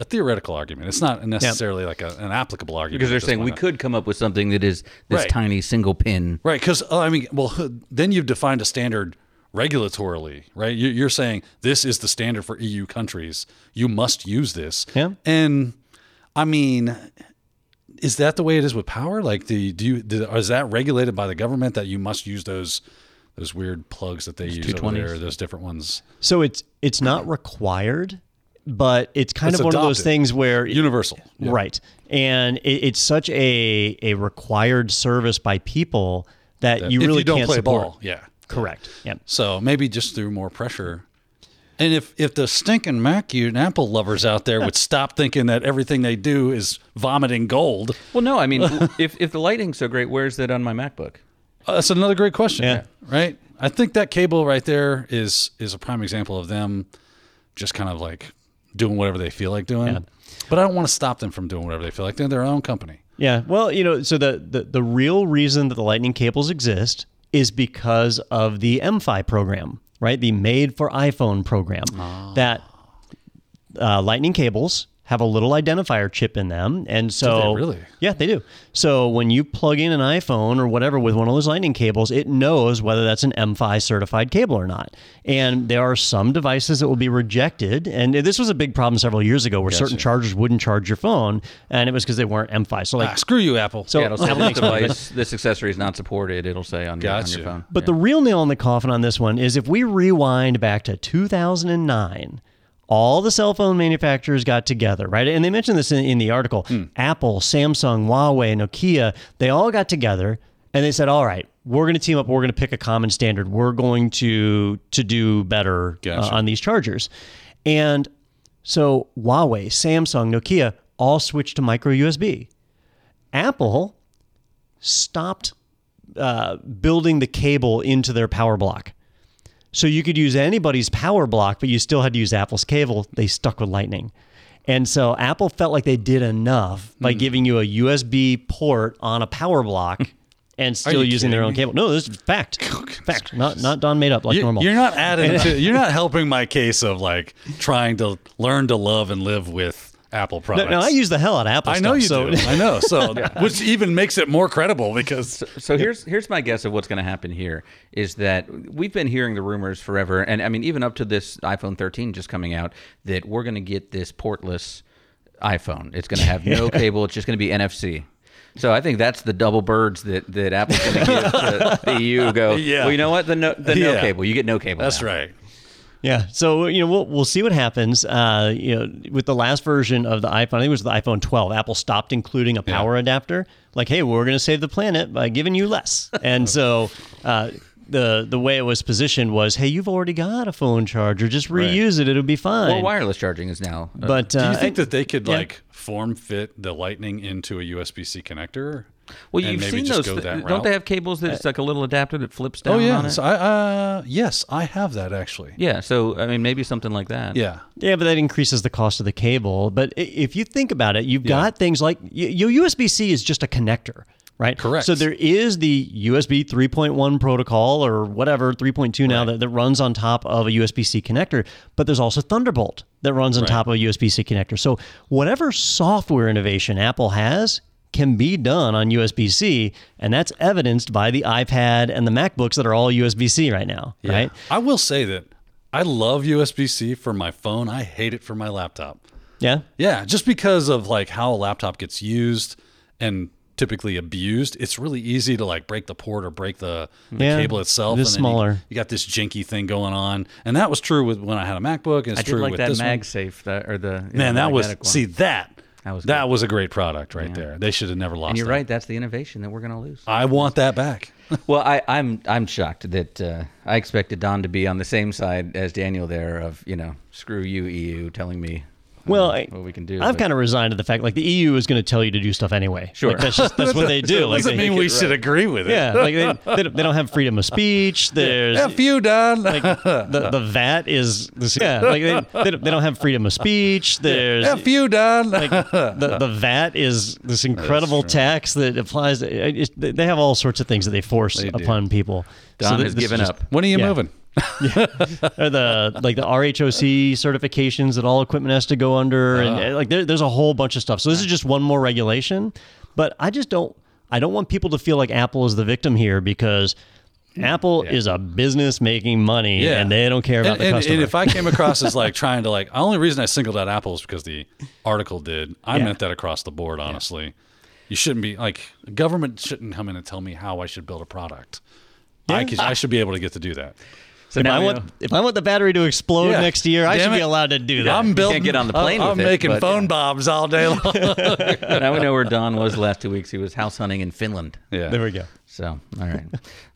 a theoretical argument. It's not necessarily like a, an applicable argument. because they're saying we point. could come up with something that is this Right. tiny single pin. Right, because I mean, well, (laughs) then you've defined a standard regulatorily, right? You- You're saying this is the standard for EU countries. You must use this. Yeah. And I mean, is that the way it is with power? Like, the do you do, is that regulated by the government that you must use those those weird plugs that they use over there, those different ones? So it's it's not required, but it's kind It's of one of those things where Universal. Yeah. right, and it, it's such a a required service by people that, you if really you don't can't play support. ball, yeah. Correct. Yeah. So maybe just through more pressure. And if, if the stinking Mac and Apple lovers out there would stop thinking that everything they do is vomiting gold, Well, no, I mean, (laughs) if if the lighting's so great, where's that on my MacBook? uh, that's another great question. Yeah. Right. I think that cable right there is is a prime example of them just kind of like doing whatever they feel like doing. Yeah. But I don't want to stop them from doing whatever they feel like. They're their own company. Yeah. Well, you know, so the, the the real reason that the lightning cables exist is because of the MFI program, right? The made for iPhone program. That uh, lightning cables have a little identifier chip in them, and so really? yeah, they do. So when you plug in an iPhone or whatever with one of those lightning cables, it knows whether that's an MFI certified cable or not. And there are some devices that will be rejected, and this was a big problem several years ago where certain chargers wouldn't charge your phone, and it was because they weren't MFI. So like Ah, screw you, Apple. so yeah, it'll (laughs) say Apple this makes fun of it. device, this accessory is not supported. It'll say on, your, on your phone. But the real nail in the coffin on this one is if we rewind back to 2009, all the cell phone manufacturers got together, right? And they mentioned this in, in the article. Hmm. Apple, Samsung, Huawei, Nokia, they all got together and they said, "All right, we're going to team up. We're going to pick a common standard. We're going to to do better uh, on these chargers." And so Huawei, Samsung, Nokia all switched to micro USB. Apple stopped uh, building the cable into their power block. So you could use anybody's power block, but you still had to use Apple's cable. They stuck with Lightning. And so Apple felt like they did enough by hmm. giving you a USB port on a power block (laughs) and still using their own me? cable. No, this is fact. (laughs) Oh, fact. Not not Don made up like You- normal. You're not adding. (laughs) To, you're not helping my case of like trying to learn to love and live with Apple no, products. no, I use the hell out of Apple I know you so do. I know. So, (laughs) which even makes it more credible because So here's here's my guess of what's going to happen here is that we've been hearing the rumors forever, and I mean even up to this iPhone 13 just coming out that we're going to get this portless iPhone. It's going to have no (laughs) cable. It's just going to be NFC. So I think that's the double birds that, that Apple's going to give to (laughs) the EU. Go, Yeah. well, you know what? The no, the no Yeah. cable. You get no cable. that's now. right. Yeah, so you know we'll we'll see what happens. Uh, you know, with the last version of the iPhone, I think it was the iPhone 12. Apple stopped including a power adapter. Like, hey, we're going to save the planet by giving you less. And (laughs) so uh, the the way it was positioned was, hey, you've already got a phone charger, just reuse it; it'll be fine. Well, wireless charging is now. uh, but Do uh, you think that they could yeah. like form fit the Lightning into a USB C connector? Well, you've seen those. th- don't they have cables that it's like a little adapter that flips down Oh yeah. on it? So I, uh, yes, I have that actually. yeah. So I mean, maybe something like that. Yeah. Yeah, but that increases the cost of the cable. But if you think about it, you've got things like your USB C is just a connector, right? Correct. So there is the USB 3.1 protocol or whatever 3.2 now that, that runs on top of a USB C connector, but there's also Thunderbolt that runs on top of a USB C connector. So whatever software innovation Apple has can be done on USB C, and that's evidenced by the iPad and the MacBooks that are all USB C right now, right? I will say that I love USB C for my phone. I hate it for my laptop. Yeah. Yeah, just because of like how a laptop gets used and typically abused, it's really easy to like break the port or break the, the Yeah, cable itself. it is and then you- smaller. You, got this janky thing going on, and that was true with when I had a MacBook. And it's I did true like with that this. MagSafe that, or the Man, know, that was one. see that That was that was a great product right there. They should have never lost. And you're that. right. That's the innovation that we're going to lose. I want that back. (laughs) Well, I, I'm I'm shocked that uh, I expected Don to be on the same side as Daniel there of you know screw you EU telling me Well, I- what we can do. I've kind of resigned to the fact like the EU is going to tell you to do stuff anyway. Sure. Like, that's just that's what they do. (laughs) Like doesn't they, mean we should agree with it. yeah, like they, (laughs) they, don't, they don't have freedom of speech. There's F you, Don. (laughs) the, the VAT is yeah, like they, they, don't, they don't have freedom of speech. There's F you, Don. like the, the VAT is this incredible tax that applies. It, it, they have all sorts of things that they force do. upon people. Don th- has is given just- up. when are you Yeah. moving? (laughs) or the like the RoHS certifications that all equipment has to go under, and uh, like there, there's a whole bunch of stuff. So this is just one more regulation, but I just don't. I don't want people to feel like Apple is the victim here because Apple is a business making money, and they don't care about and, the and- customer. And if I came across as like (laughs) trying to like, the only reason I singled out Apple is because the article did. I Yeah. meant that across the board. Honestly, you shouldn't be like government shouldn't come in and tell me how I should build a product. I, I should be able to get to do that. So if now I want know- if I want the battery to explode Yeah. next year, I Damn should be allowed to do that. I'm building. get on the plane I'm, with it, making but- phone bombs all day long. (laughs) now we know where Don was the last two weeks. He was house hunting in Finland. yeah. there we go. So, all right.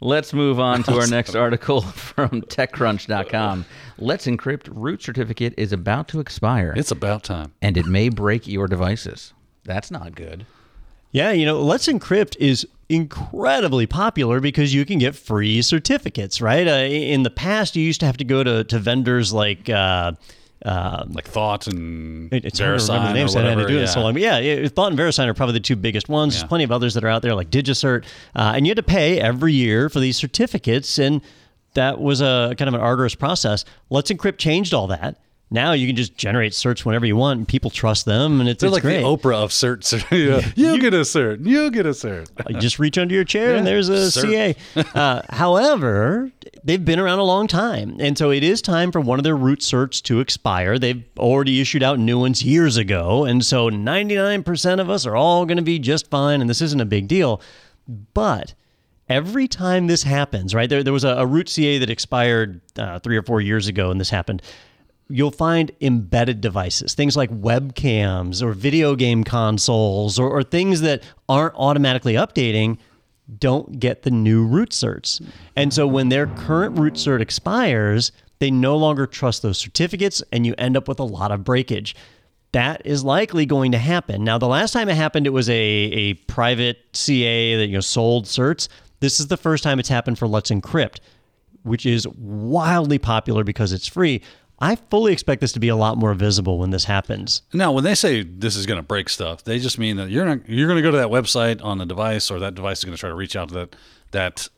Let's move on to our (laughs) next article (laughs) from TechCrunch.com. Let's Encrypt root certificate is about to expire, It's about time. and it may break your devices. That's not good. Yeah, you know, Let's Encrypt is incredibly popular because you can get free certificates, right? Uh, in the past, you used to have to go to, to vendors like. Uh, uh, Like Thawte and it- it's hard to remember VeriSign the names. or I had to do it yeah. so long. But yeah, yeah, Thawte and VeriSign are probably the two biggest ones. There's plenty of others that are out there like DigiCert, uh, and you had to pay every year for these certificates, and that was a kind of an arduous process. Let's Encrypt changed all that. Now you can just generate certs whenever you want, and people trust them, and it's, They're it's like great. the Oprah of certs. (laughs) (laughs) you, you get a cert. You get a cert. (laughs) Just reach under your chair and there's a Sir. CA. Uh, however, they've been around a long time. And so it is time for one of their root certs to expire. They've already issued out new ones years ago. And so 99% of us are all going to be just fine. And this isn't a big deal. But every time this happens, right? There, there was a, a root CA that expired uh, three or four years ago, and this happened you'll find embedded devices, things like webcams or video game consoles or, or things that aren't automatically updating don't get the new root certs. And so when their current root cert expires, they no longer trust those certificates and you end up with a lot of breakage. That is likely going to happen. Now, the last time it happened, it was a, a private CA that you know sold certs. This is the first time it's happened for Let's Encrypt which is wildly popular because it's free. I fully expect this to be a lot more visible when this happens. Now, when they say this is going to break stuff, they just mean that you're not you're going to go to that website on the device, or that device is going to try to reach out to that that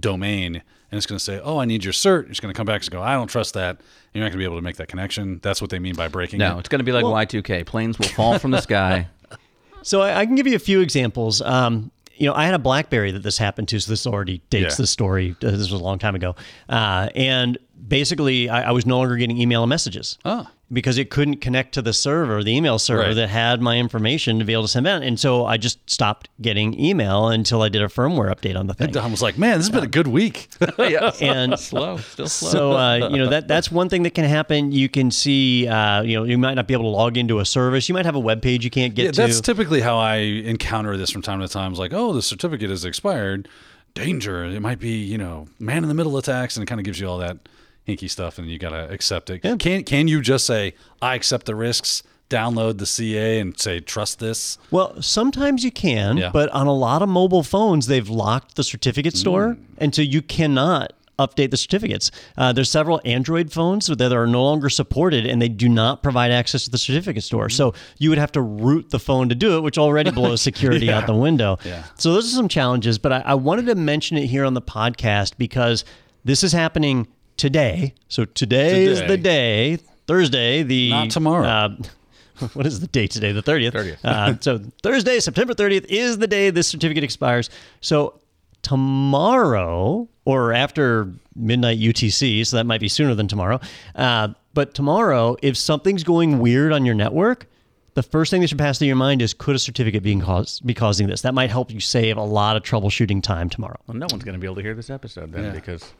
domain, and it's going to say, "Oh, I need your cert." It's going to come back and go, "I don't trust that." And you're not going to be able to make that connection. That's what they mean by breaking. No, it. it's going to be like Y2K. Planes will fall from the sky. (laughs) (laughs) So I, I can give you a few examples. Um, you know, I had a BlackBerry that this happened to, so this already dates Yeah. the story. Uh, This was a long time ago, uh, and basically, I, I was no longer getting email and messages. Oh. Because it couldn't connect to the server, the email server Right. that had my information to be able to send out, and so I just stopped getting email until I did a firmware update on the thing. And Don was like, "Man, this has been a good week." (laughs) yeah. And (laughs) Slow, still slow. so uh, you know that that's one thing that can happen. You can see, uh, you know, you might not be able to log into a service. You might have a web page you can't get yeah, to. that's typically how I encounter this from time to time. It's like, "Oh, the certificate is expired. Danger! It might be, you know, man in the middle attacks," and it kind of gives you all that hinky stuff, and you got to accept it. Can can you just say, "I accept the risks"? Download the CA and say, "Trust this." Well, sometimes you can, Yeah. but on a lot of mobile phones, they've locked the certificate Mm. store, and so you cannot update the certificates. Uh, there's several Android phones that are no longer supported, and they do not provide access to the certificate store. So you would have to root the phone to do it, which already blows (laughs) security out the window. Yeah. So those are some challenges, but I, I wanted to mention it here on the podcast because this is happening today. So today, is the day, Thursday, the Not tomorrow. Uh, (laughs) what is the date today? The 30th. 30th. uh, (laughs) so Thursday, September 30th is the day this certificate expires. So tomorrow or after midnight UTC, so that might be sooner than tomorrow. Uh, but tomorrow, if something's going weird on your network, the first thing that should pass through your mind is could a certificate being cause, be causing this? That might help you save a lot of troubleshooting time tomorrow. well, no one's going to be able to hear this episode then because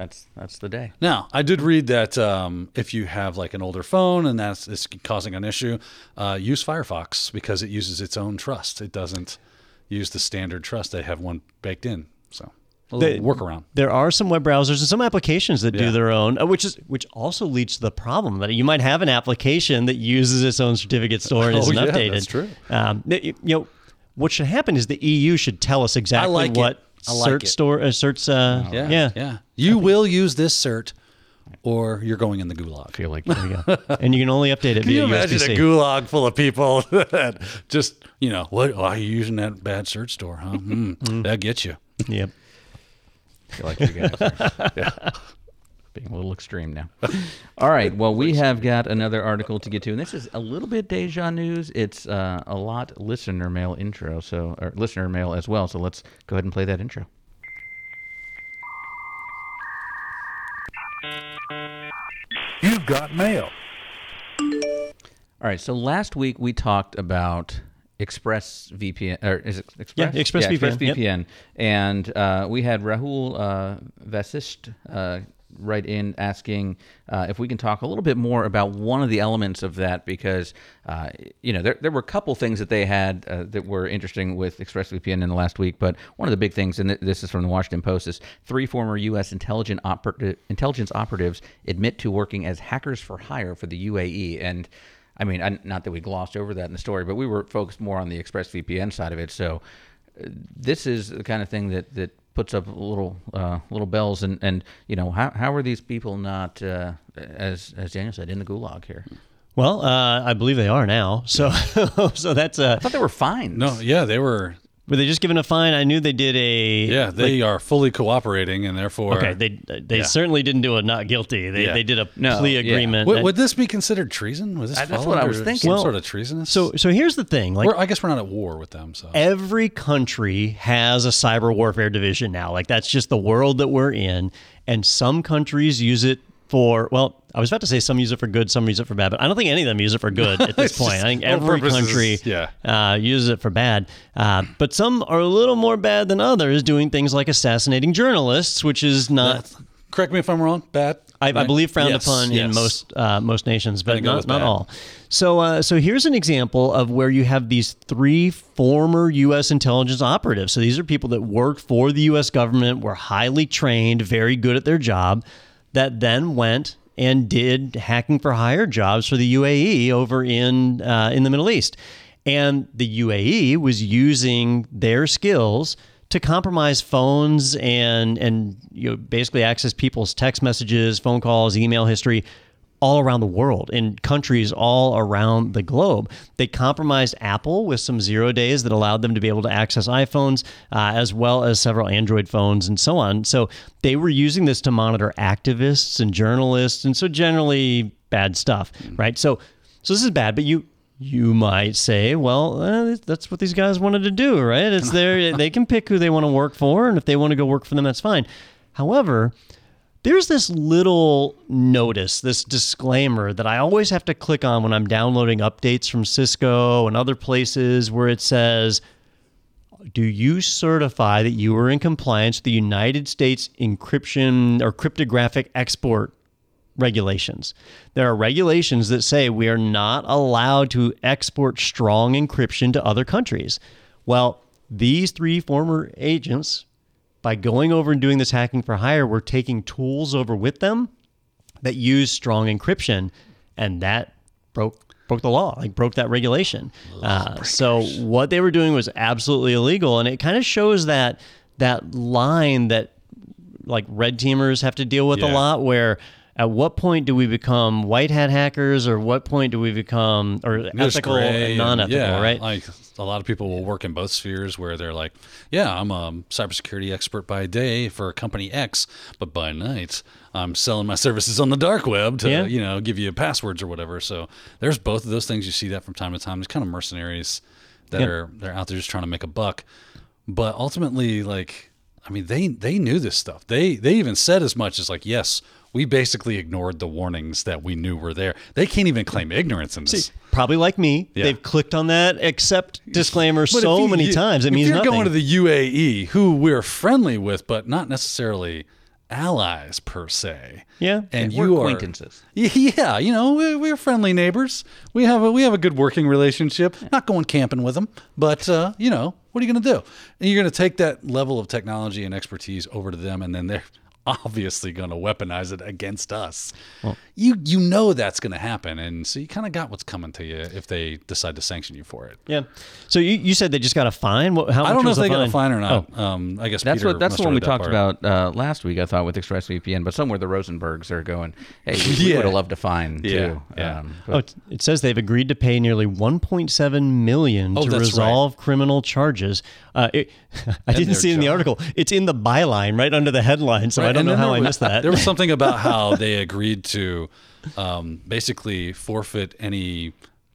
that's that's the day. Now, I did read that um, if you have like an older phone and that's it's causing an issue, uh, use Firefox because it uses its own trust. It doesn't use the standard trust. They have one baked in, so a little The- workaround. There are some web browsers and some applications that Yeah. do their own, uh, which is which also leads to the problem that you might have an application that uses its own certificate store and (laughs) Oh, isn't yeah, updated. that's true. Um, y- you know, what should happen is the EU should tell us exactly like it. What I like cert it. store uh, certs. Uh, Yeah, yeah, yeah. You will use this cert, or you're going in the gulag. I feel like There you go. (laughs) and you can only update it Can you imagine USB-C. a gulag full of people (laughs) that just, you know, what? Why are you using that bad cert store, huh? (laughs) Mm, that gets you. Yep. I feel like you guys are being a little extreme now. (laughs) All right. Well, we have got another article to get to, and this is a little bit deja news. It's uh, a lot listener mail intro, so or listener mail as well. So let's go ahead and play that intro. You've got mail. All right. So last week we talked about Express VPN, or is it Express? Yeah, ExpressVPN, yep. ExpressVPN, and uh, we had Rahul uh, Vasist uh, write in asking uh, if we can talk a little bit more about one of the elements of that because uh, you know there, there were a couple things that they had uh, that were interesting with ExpressVPN in the last week, but one of the big things, and th- this is from the Washington Post, is three former U.S. intelligent oper- intelligence operatives admit to working as hackers for hire for the UAE and. I mean, not that we glossed over that in the story, but we were focused more on the ExpressVPN side of it. So uh, this is the kind of thing that, that puts up little uh, little bells. And, and you know, how, how are these people not, uh, as as Daniel said, in the gulag here? Well, uh, I believe they are now. So, (laughs) so that's uh, I thought they were fine. No, yeah, they were. Were they just given a fine? I knew they did a Yeah, they are fully cooperating, and therefore, Okay, they they Yeah. certainly didn't do a not guilty. They, Yeah. they did a No, plea yeah. agreement. Would, would this be considered treason? Was this Uh, that's what I was thinking. Some Well, sort of treasonous. so so here's the thing, like we're, I guess we're not at war with them. So every country has a cyber warfare division now. Like that's just the world that we're in, and some countries use it for well. I was about to say some use it for good, some use it for bad, but I don't think any of them use it for good at this (laughs) point. I think every purposes, country yeah. uh, uses it for bad, uh, but some are a little more bad than others, doing things like assassinating journalists, which is not. correct me if I'm wrong. Bad. I, I believe frowned Yes, upon in most uh, most nations, but not, not all. So uh, so here's an example of where you have these three former U.S. intelligence operatives. So these are people that worked for the U.S. government, were highly trained, very good at their job, that then went and did hacking for hire jobs for the UAE over in uh, in the Middle East, and the UAE was using their skills to compromise phones and and you know basically access people's text messages, phone calls, email history all around the world in countries all around the globe. They compromised Apple with some zero days that allowed them to be able to access iPhones uh, as well as several Android phones and so on. So they were using this to monitor activists and journalists, and so generally bad stuff, right? So, so this is bad, but you you might say, well, eh, that's what these guys wanted to do, right? It's their (laughs) they can pick who they want to work for, and if they want to go work for them, that's fine. However, there's this little notice, this disclaimer that I always have to click on when I'm downloading updates from Cisco and other places where it says, Do you certify that you are in compliance with the United States encryption or cryptographic export regulations? There are regulations that say we are not allowed to export strong encryption to other countries. Well, these three former agents by going over and doing this hacking for hire, we're taking tools over with them that use strong encryption, and that broke broke the law, like broke that regulation. Uh, so what they were doing was absolutely illegal, and it kind of shows that that line that like red teamers have to deal with Yeah. a lot, where. At what point do we become white hat hackers, or what point do we become or There's ethical and non-ethical? yeah, right? Like a lot of people will work in both spheres where they're like, yeah, I'm a cybersecurity expert by day for company X, but by night I'm selling my services on the dark web to Yeah. you know give you passwords or whatever. So there's both of those things. You see that from time to time. There's kind of mercenaries that Yeah. are they're out there just trying to make a buck, but ultimately, like, I mean, they they knew this stuff. They they even said as much as like, yes. We basically ignored the warnings that we knew were there. They can't even claim ignorance in this. Probably like me, Yeah. they've clicked on that accept disclaimer But so you- many you- times. It if means you're nothing. going to the UAE, who we're friendly with, but not necessarily allies per se. Yeah. and We're you are acquaintances. (laughs) Yeah, you know, we're, we're friendly neighbors. We have a we have a good working relationship. Not going camping with them, but uh, you know, what are you going to do? And you're going to take that level of technology and expertise over to them, and then they're obviously going to weaponize it against us. you you know that's going to happen, and so you kind of got what's coming to you if they decide to sanction you for it. yeah. So you, you said they just got a fine. What, how I don't know was if the they got a fine? fine or not. Um, I guess That's Peter what that's the one we that talked part. about uh, last week. I thought with ExpressVPN, but somewhere the Rosenbergs are going. Hey, we, we (laughs) would have loved to find Yeah, too. yeah. Um, Oh, it- it says they've agreed to pay nearly 1.7 million Oh, to that's resolve criminal charges. Uh, it, (laughs) I didn't see it in the article. It's in the byline right under the headline, so I don't and know how there I was- missed that. (laughs) There was something about (laughs) how they agreed to um, basically forfeit any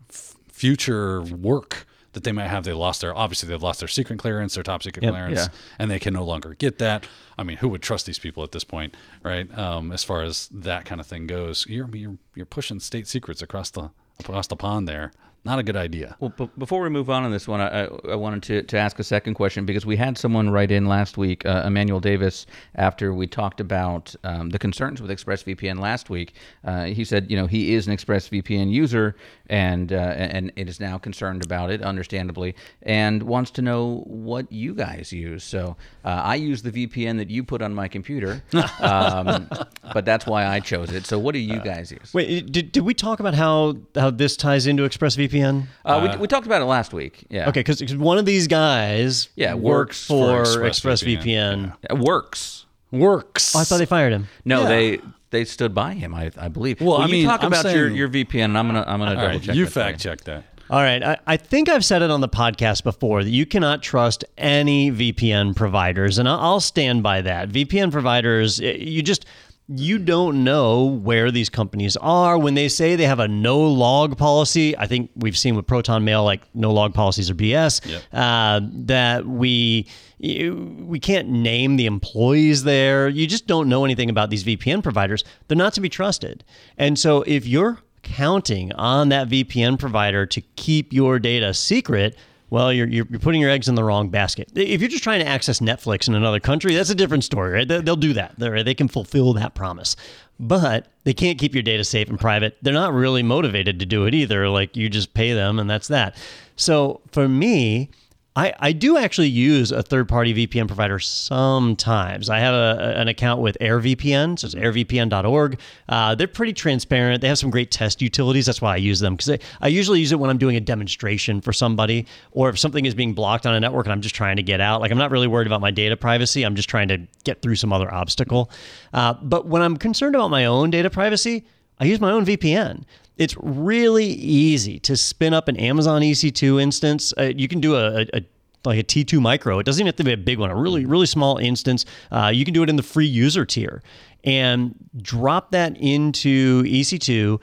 f- future work that they might have. They lost their obviously they've lost their secret clearance, their top secret Yep. clearance, Yeah. and they can no longer get that. I mean, who would trust these people at this point, right? Um, as far as that kind of thing goes, you're you're, you're pushing state secrets across the across the pond there. Not a good idea. Well, b- before we move on on this one, I, I, I wanted to, to ask a second question because we had someone write in last week, uh, Emmanuel Davis, after we talked about um, the concerns with ExpressVPN last week. Uh, he said, you know, he is an ExpressVPN user and uh, and it is now concerned about it, understandably, and wants to know what you guys use. So uh, I use the VPN that you put on my computer, (laughs) um, but that's why I chose it. So what do you guys use? Wait, did, did we talk about how, how this ties into ExpressVPN? Uh, we, we talked about it last week. Yeah. Okay, because one of these guys Yeah, works works for, for ExpressVPN. ExpressVPN. It works. Works. Oh, I thought they fired him. No, Yeah. they they stood by him. I, I believe. Well, I you mean, talk I'm about your, saying- your VPN, and I'm gonna I'm gonna double right, check. you that for fact check that. All right. I, I think I've said it on the podcast before that you cannot trust any VPN providers, and I'll, I'll stand by that. VPN providers, eh, you just you don't know where these companies are when they say they have a no log policy. I think we've seen with Proton Mail like no log policies are BS. Yep. Uh, that we we can't name the employees there. You just don't know anything about these VPN providers. They're not to be trusted. And so if you're counting on that VPN provider to keep your data secret, well, you're, you're, putting your eggs in the wrong basket. If you're just trying to access Netflix in another country, that's a different story, right? They- They'll do that. They're, they can fulfill that promise. But they can't keep your data safe and private. They're not really motivated to do it either. Like you just pay them and that's that. So for me, I, I do actually use a third party VPN provider sometimes. I have a, an account with AirVPN, so it's airvpn.org. Uh, they're pretty transparent. They have some great test utilities. That's why I use them because I, usually use it when I'm doing a demonstration for somebody or if something is being blocked on a network and I'm just trying to get out. Like I'm not really worried about my data privacy. I'm just trying to get through some other obstacle. Uh, but when I'm concerned about my own data privacy, I use my own VPN. It's really easy to spin up an Amazon EC2 instance. Uh, you can do a, a, like a T2 micro. It doesn't even have to be a big one, a really, really small instance. Uh, you can do it in the free user tier and drop that into EC2,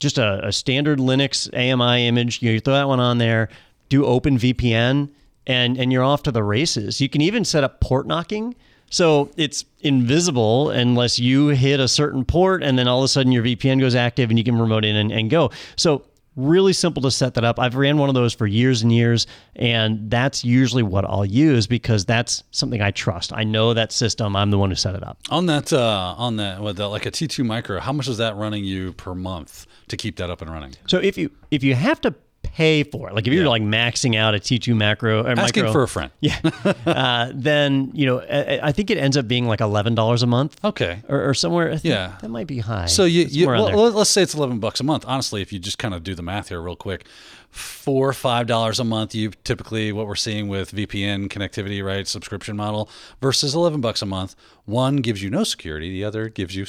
just a, a standard Linux AMI image. You throw that one on there, do OpenVPN, and, and you're off to the races. You can even set up port knocking. So it's invisible unless you hit a certain port, and then all of a sudden your VPN goes active and you can remote in and, and go. So really simple to set that up. I've ran one of those for years and years, and that's usually what I'll use because that's something I trust. I know that system. I'm the one who set it up. On that, uh, on that, with the, like a T2 micro, how much is that running you per month to keep that up and running? So if you if you have to pay for it, like if you're like maxing out a T2 macro or Asking micro, for a friend. (laughs) yeah, uh, then you know I, I think it ends up being like eleven dollars a month. Okay. Or, or somewhere. I think Yeah. that might be high. So you, you well, let's say it's eleven bucks a month. Honestly, if you just kind of do the math here real quick, four or five dollars a month, you typically what we're seeing with VPN connectivity, right? Subscription model versus eleven bucks a month. One gives you no security, the other gives you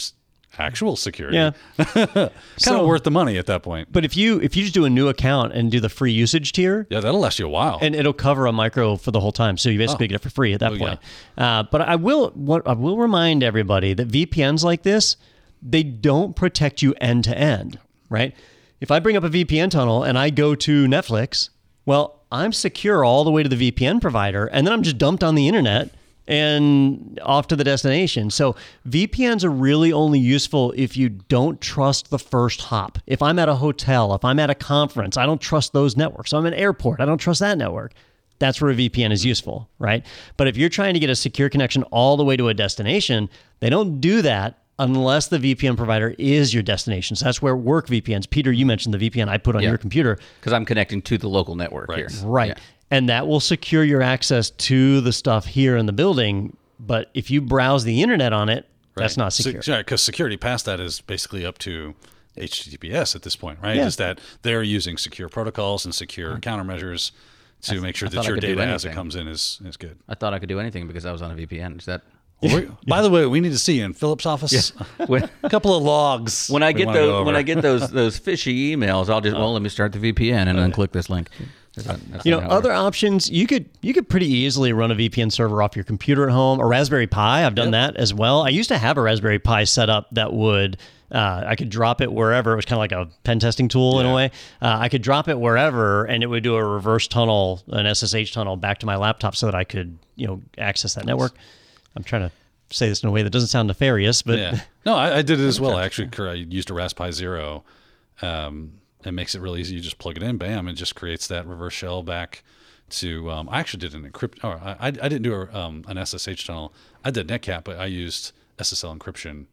actual security. Yeah. (laughs) kind So- of worth the money at that point. But if you if you just do a new account and do the free usage tier, Yeah, that'll last you a while. and it'll cover a micro for the whole time. So you basically get it for free at that Oh, yeah. point. Uh, but I will what I will remind everybody that VPNs like this, they don't protect you end to end, right? If I bring up a VPN tunnel and I go to Netflix, well, I'm secure all the way to the VPN provider, and then I'm just dumped on the internet and off to the destination. So VPNs are really only useful if you don't trust the first hop. If I'm at a hotel, if I'm at a conference, I don't trust those networks. I'm at an airport, I don't trust that network. That's where a VPN is useful, right? But if you're trying to get a secure connection all the way to a destination, they don't do that unless the VPN provider is your destination. So that's where work VPNs. Peter, you mentioned the VPN I put on Yeah. your computer. because I'm connecting to the local network Right. here. Right. Yeah. And that will secure your access to the stuff here in the building. But if you browse the internet on it, that's not secure. Because security past that is basically up to HTTPS at this point, right? Yeah. Is that they're using secure protocols and secure uh-huh. countermeasures to make sure I that your data as it comes in is, is good. I thought I could do anything because I was on a VPN. Is that We- (laughs) By the way, we need to see you in Philip's office. when, (laughs) a couple of logs. when I get those when. I get those those fishy emails? I'll just well let me start the VPN and then click this link. Not- You know, other options you could you could pretty easily run a VPN server off your computer at home, a Raspberry Pi. I've done that as well. I used to have a Raspberry Pi set up that would uh, I could drop it wherever. It was kind of like a pen testing tool in a way. Uh, I could drop it wherever, and it would do a reverse tunnel, an SSH tunnel back to my laptop, so that I could you know access that network. I'm trying to say this in a way that doesn't sound nefarious, but Yeah. No, I, I did it as (laughs) well. I actually I used a Raspberry Zero. Um, it makes it really easy. You just plug it in, bam, it just creates that reverse shell back to. Um, I actually did an encrypt. Or I, I I didn't do a, um, an SSH tunnel. I did Netcat, but I used SSL encryption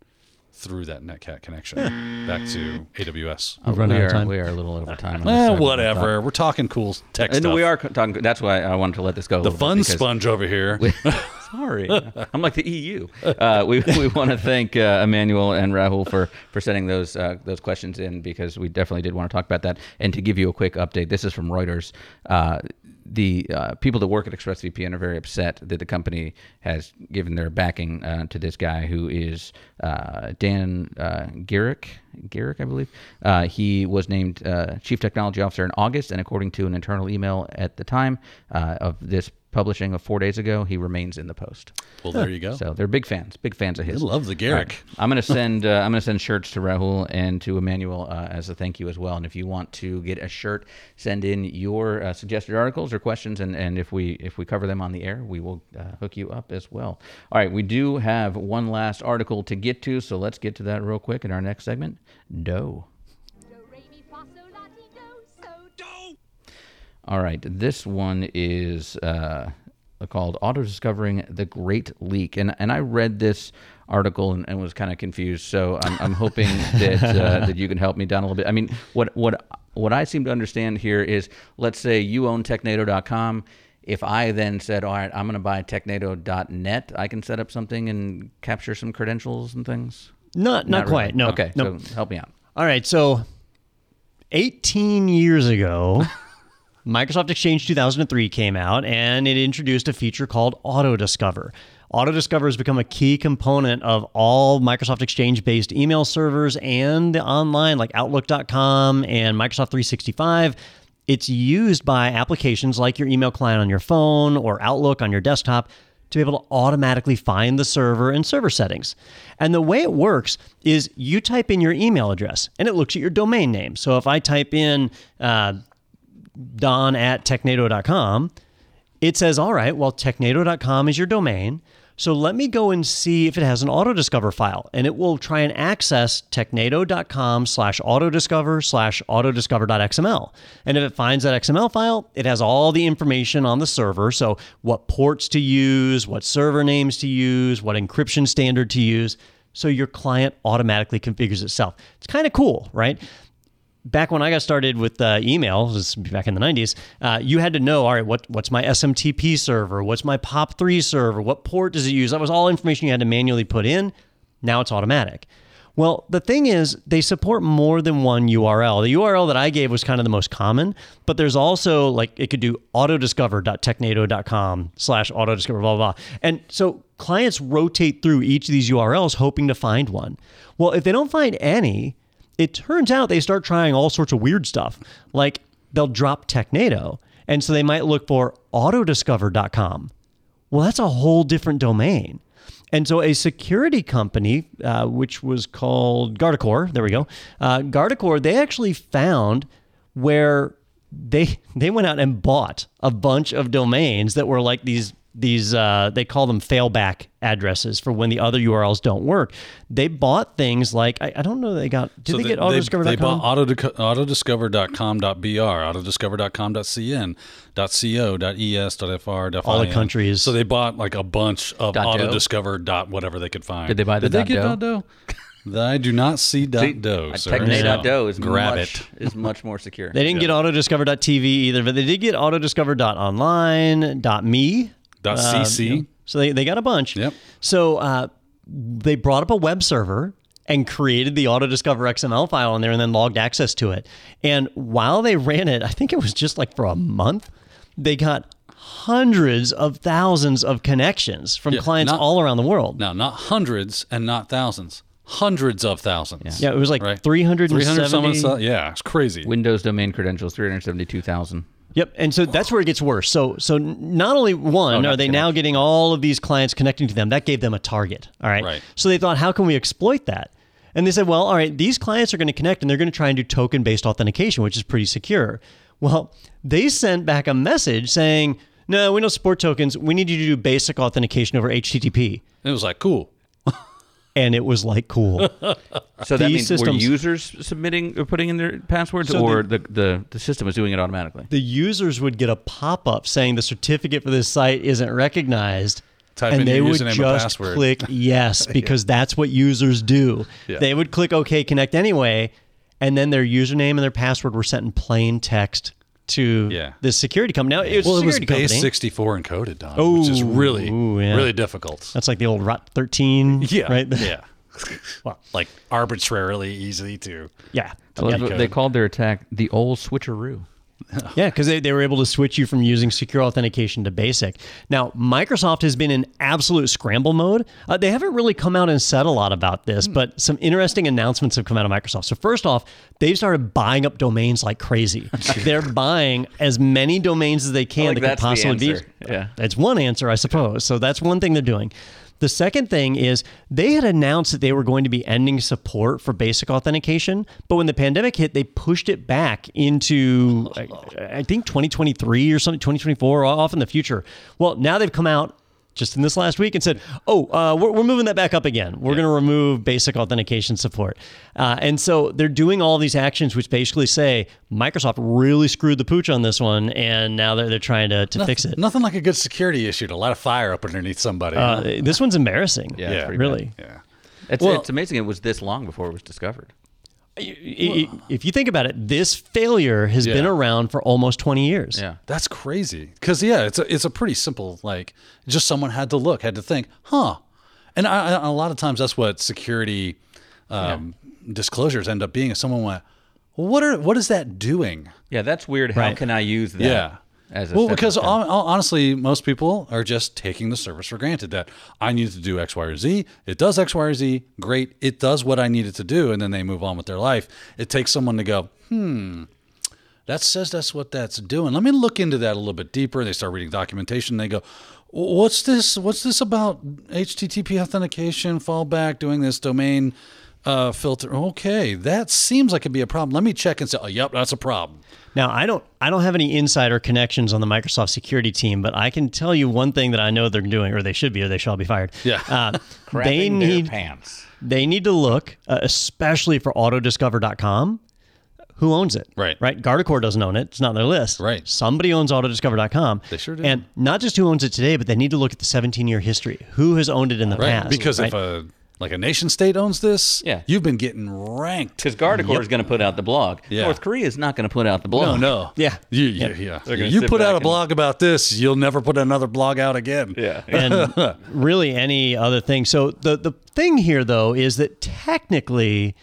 through that Netcat connection back to AWS. I've run we out of are, time. We are a little over time. on this Eh, whatever. We're talking cool tech. And stuff. we are co- talking. That's why I wanted to let this go. the fun sponge over here. (laughs) Sorry, (laughs) I'm like the EU. Uh, we we want to thank uh, Emmanuel and Rahul for for sending those uh, those questions in because we definitely did want to talk about that. And to give you a quick update, this is from Reuters. Uh, the uh, people that work at ExpressVPN are very upset that the company has given their backing uh, to this guy who is Dan uh, Gericke. Gericke, I believe. Uh, he was named uh, chief technology officer in August, and according to an internal email at the time uh, of this publishing of four days ago, he remains in the post. well, there you go. So they're big fans, big fans of his. love the Gericke. I'm gonna (laughs) send uh, I'm gonna send shirts to Rahul and to Emmanuel uh, as a thank you as well. And if you want to get a shirt, send in your uh, suggested articles or questions, and, and if we if we cover them on the air, we will uh, hook you up as well. All right, we do have one last article to get to, so let's get to that real quick in our next segment. Doe. All right, this one is uh, called "Auto Discovering the Great Leak," and and I read this article and, and was kind of confused. So I'm, I'm hoping (laughs) that uh, that you can help me down a little bit. I mean, what what what I seem to understand here is, let's say you own Technado.com. If I then said, "All right, I'm going to buy Technado.net," I can set up something and capture some credentials and things. not not, really. quite. No. Okay, No. so help me out. All right, so 18 years ago, (laughs) Microsoft Exchange 2003 came out and it introduced a feature called Auto Discover. AutoDiscover has become a key component of all Microsoft Exchange based email servers and the online, like Outlook.com and Microsoft 365. It's used by applications like your email client on your phone or Outlook on your desktop to be able to automatically find the server and server settings. And the way it works is you type in your email address and it looks at your domain name. So if I type in uh, don at technado.com, it says, all right, well, technado.com is your domain. So let me go and see if it has an autodiscover file, and it will try and access technado.com slash autodiscover slash autodiscover.xml. And if it finds that XML file, it has all the information on the server. So what ports to use, what server names to use, what encryption standard to use. So your client automatically configures itself. It's kind of cool, right? Back when I got started with uh, email, this back in the 90s, uh, you had to know, all right, what, what's my SMTP server? What's my POP3 server? What port does it use? That was all information you had to manually put in. Now it's automatic. Well, the thing is, they support more than one URL. The URL that I gave was kind of the most common, but there's also like it could do autodiscover.technado.com slash autodiscover, blah, blah, blah. And so clients rotate through each of these URLs hoping to find one. Well, if they don't find any, it turns out they start trying all sorts of weird stuff. Like they'll drop Technado. And so they might look for autodiscover.com. Well, that's a whole different domain. And so a security company, uh, which was called Guardicore, there we go. Uh, Guardicore, they actually found where they (laughs) they went out and bought a bunch of domains that were like these these uh, they call them failback addresses for when the other URLs don't work. They bought things like I, I don't know they got did So they, get autodiscover.com? They bought autodico- autodiscover.com.br, autodiscover.com.cn, .co, .es, .fr, All the countries. So they bought like a bunch of Dot dough? autodiscover dot whatever they could find. Did they buy the Did they dot get dough? dot dough? I do not see dot dough, Uh, sir. Technado is Grab much, it. (laughs) is much more secure. They didn't get autodiscover.tv either, but they did get autodiscover.online.me. Dot Um, cc. So they, they got a bunch. Yep. So uh, they brought up a web server and created the auto discover XML file in there and then logged access to it. And while they ran it, I think it was just like for a month, they got hundreds of thousands of connections from Yeah, clients not- all around the world. Now, not hundreds and not thousands. Hundreds of thousands. Yeah, it was like Right. 370. 300 some stuff. Yeah, it's crazy. Windows domain credentials, 372,000. Yep, and so that's where it gets worse. So, so not only one Oh, are they now getting all of these clients connecting to them, that gave them a target. All right. Right. So they thought, how can we exploit that? And they said, well, all right, these clients are going to connect and they're going to try and do token based authentication, which is pretty secure. Well, they sent back a message saying, no, we don't support tokens. We need you to do basic authentication over HTTP. And It was like, cool. And it was like, cool. (laughs) So that These means were users submitting or putting in their passwords, So or the, the, the system was doing it automatically? the users would get a pop up saying the certificate for this site isn't recognized. Type and in they your would username and just click (laughs) yes because that's what users do. Yeah. They would click OK, connect anyway, and then their username and their password were sent in plain text to Yeah. this security company. Now, it's Well, it was security base company. 64 encoded, Don, which is really, Ooh, yeah. really difficult. That's like the old ROT 13, (laughs) Yeah. right? Yeah. (laughs) Well, like arbitrarily easy to. yeah. I Yeah. they called their attack the old switcheroo. (laughs) Yeah, because they, they were able to switch you from using secure authentication to basic. Now, Microsoft has been in absolute scramble mode. Uh, they haven't really come out and said a lot about this, but some interesting announcements have come out of Microsoft. So, first off, they've started buying up domains like crazy. (laughs) They're buying as many domains as they can like that could possibly be. Yeah. That's one answer, I suppose. So, that's one thing they're doing. The second thing is they had announced that they were going to be ending support for basic authentication, but when the pandemic hit, they pushed it back into I, I think 2023 or something, 2024, off in the future. Well, now they've come out just in this last week and said, "Oh, uh, we're, we're moving that back up again. We're going to remove basic authentication support." Uh, and so they're doing all these actions, which basically say Microsoft really screwed the pooch on this one, and now they're they're trying to, to fix it. Nothing like a good security issue to light a fire up underneath somebody. Uh, this one's embarrassing. Yeah, Yeah. pretty really. yeah. It's, Well- it's amazing it was this long before it was discovered. I- I- If you think about it, this failure has Yeah. been around for almost 20 years. Yeah. That's crazy. Because yeah, it's a it's a pretty simple like just someone had to look, had to think, huh? And I, I, a lot of times that's what security um, disclosures end up being. Is someone went, well, what are what is that doing? Yeah, that's weird. How Right. can I use that? Yeah. Well, because hon- honestly, most people are just taking the service for granted that I need to do X, Y, or Z. It does X, Y, or Z. Great. It does what I need it to do. And then they move on with their life. It takes someone to go, hmm, that says that's what that's doing. Let me look into that a little bit deeper. They start reading documentation. They go, what's this? What's this about HTTP authentication, fallback, doing this domain uh, filter? Okay, that seems like it'd be a problem. Let me check and say, oh, yep, that's a problem. Now, I don't I don't have any insider connections on the Microsoft security team, but I can tell you one thing that I know they're doing, or they should be, or they shall be fired. Yeah. Uh, (laughs) they their need pants. they need to look, uh, especially for autodiscover.com. Who owns it? Right. Right. Guardicore doesn't own it. It's not on their list. Right. Somebody owns autodiscover.com. They sure do. And not just who owns it today, but they need to look at the 17 year history. Who has owned it in the Right. past? because right? if a like a nation state owns this, Yeah. you've been getting ranked. Because Guardicore is going to put out the blog. Yeah. North Korea is not going to put out the blog. no. no. Yeah. You, yeah. yeah. They're You put out back a and- blog about this, you'll never put another blog out again. Yeah. (laughs) and really any other thing. So the the thing here though is that technically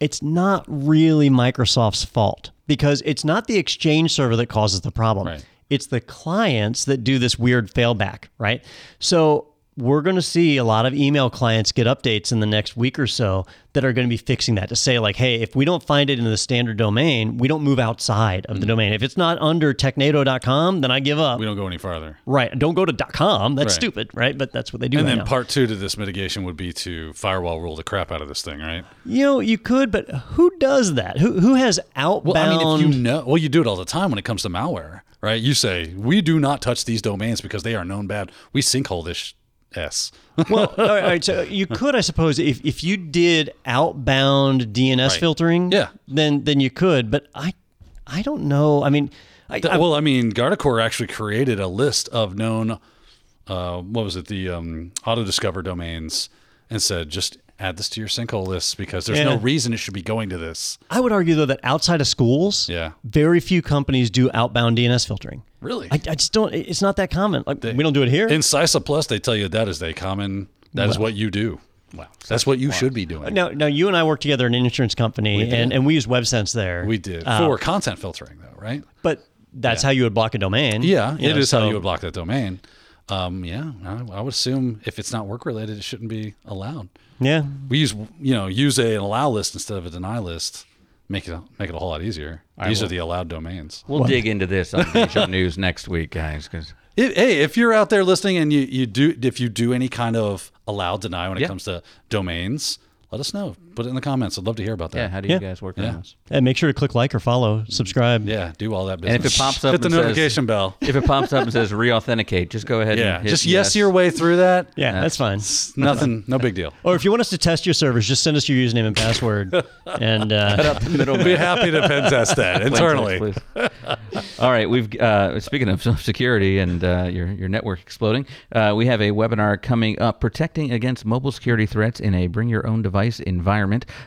it's not really Microsoft's fault because it's not the exchange server that causes the problem. Right. It's the clients that do this weird failback, right? So we're going to see a lot of email clients get updates in the next week or so that are going to be fixing that to say like, hey, if we don't find it in the standard domain, we don't move outside of the mm. domain. If it's not under technado.com, then I give up. We don't go any farther. Right. Don't go to .com. That's Right. stupid, right? But that's what they do And right then now. part two to this mitigation would be to firewall rule the crap out of this thing, right? you know, you could, but who does that? Who who has outbound? Well, I mean, if you know, well, you do it all the time when it comes to malware, right? You say, we do not touch these domains because they are known bad. We sinkhole this S. well, (laughs) all right, so you could, I suppose, if if you did outbound DNS Right. filtering, Yeah. then then you could. But I I don't know. I mean, I, Th- I- well, I mean, Guardicore actually created a list of known, uh, what was it, the um, auto discover domains, and said just add this to your sinkhole list because there's no reason it should be going to this. I would argue though that outside of schools, Yeah. very few companies do outbound DNS filtering. Really? I, I just don't. It's not that common. Like we don't do it here. In CySA Plus, they tell you that is a common. That is what you do. Wow, that's what you should be doing. now, now you and I work together in an insurance company, and, and we use WebSense there. we did Uh, for content filtering, though, right? but that's how you would block a domain. Yeah, it know, is how you would block that domain. Um, yeah, I, I would assume if it's not work related, it shouldn't be allowed. Yeah, We use you know use a, an allow list instead of a deny list. Make it make it a whole lot easier. These are the allowed domains. We'll dig into this on (laughs) Nation News next week, guys. Because hey, if you're out there listening and you, you do if you do any kind of allow deny when it Yeah. comes to domains, let us know. Put it in the comments. I'd love to hear about that. yeah, how do you Yeah. guys work Yeah. on this? and make sure to click like or follow, subscribe. Yeah, do all that And if it pops up hit the and says- notification bell. If it pops up and says re-authenticate, just go ahead. Yeah, and hit just yes, your way through that. Yeah, that's fine. Nothing, no big deal. Or if you want us to test your servers, just send us your username and password, (laughs) and uh, Middle Be happy to pen test that (laughs) internally. Please. All right, we've uh, speaking of (laughs) security and uh, your your network exploding, uh, we have a webinar coming up: protecting against mobile security threats in a bring your own device environment,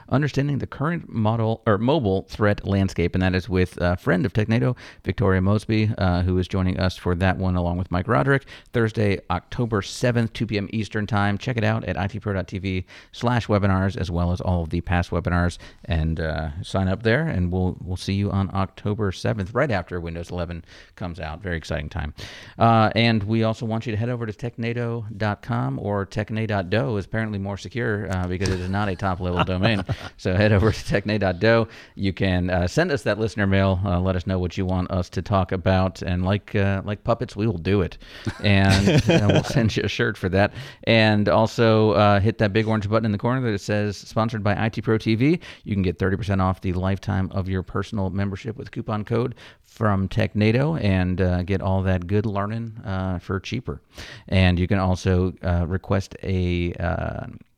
understanding the current model or mobile threat landscape, and that is with a friend of TechNado, Victoria Mosby, uh, who is joining us for that one along with Mike Rodrick. Thursday, October seventh, two p.m. Eastern time. Check it out at itpro.tv/slash webinars, as well as all of the past webinars, and uh, sign up there, and we'll we'll see you on October seventh, right after Windows 11 comes out. Very exciting time. Uh, and we also want you to head over to technado.com or techna.do is apparently more secure uh, because it is not a top level domain. So head over to techna.do. You can uh, send us that listener mail. Uh, let us know what you want us to talk about, and like uh, like puppets, we will do it, and uh, we'll (laughs) send you a shirt for that. And also uh, hit that big orange button in the corner that says "Sponsored by IT Pro TV." You can get 30% off the lifetime of your personal membership with coupon code from TechNado and uh, get all that good learning uh, for cheaper. And you can also uh, request a.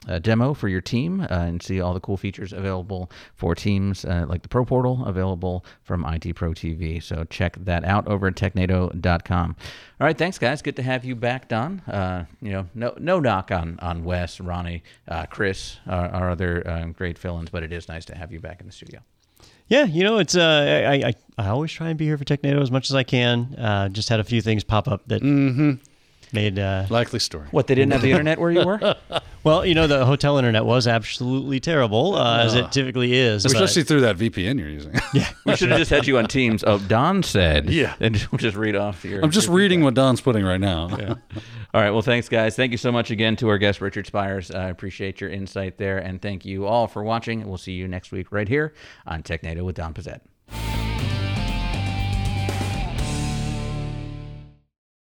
Uh, a demo for your team uh, and see all the cool features available for teams uh, like the Pro Portal available from IT Pro TV. So check that out over at technado.com. All right, thanks guys. Good to have you back, Don. Uh, you know, no no knock on on Wes, Ronnie, uh, Chris, our, our other um, great fill-ins, but it is nice to have you back in the studio. yeah, you know, it's uh, I, I I always try and be here for TechNado as much as I can. Uh, just had a few things pop up that Made uh, Likely story. What they didn't have the (laughs) internet where you were? well, you know, the hotel internet was absolutely terrible, uh, as it typically is. but- Especially through that VPN you're using. Yeah. (laughs) We should have just had you on Teams. Oh, Don said. Yeah. And just, just read off your. I'm just reading what Don's putting right now. (laughs) Yeah. all right. Well, thanks, guys. Thank you so much again to our guest, Richard Spires. I appreciate your insight there. And thank you all for watching. We'll see you next week right here on TechNado with Don Pezet.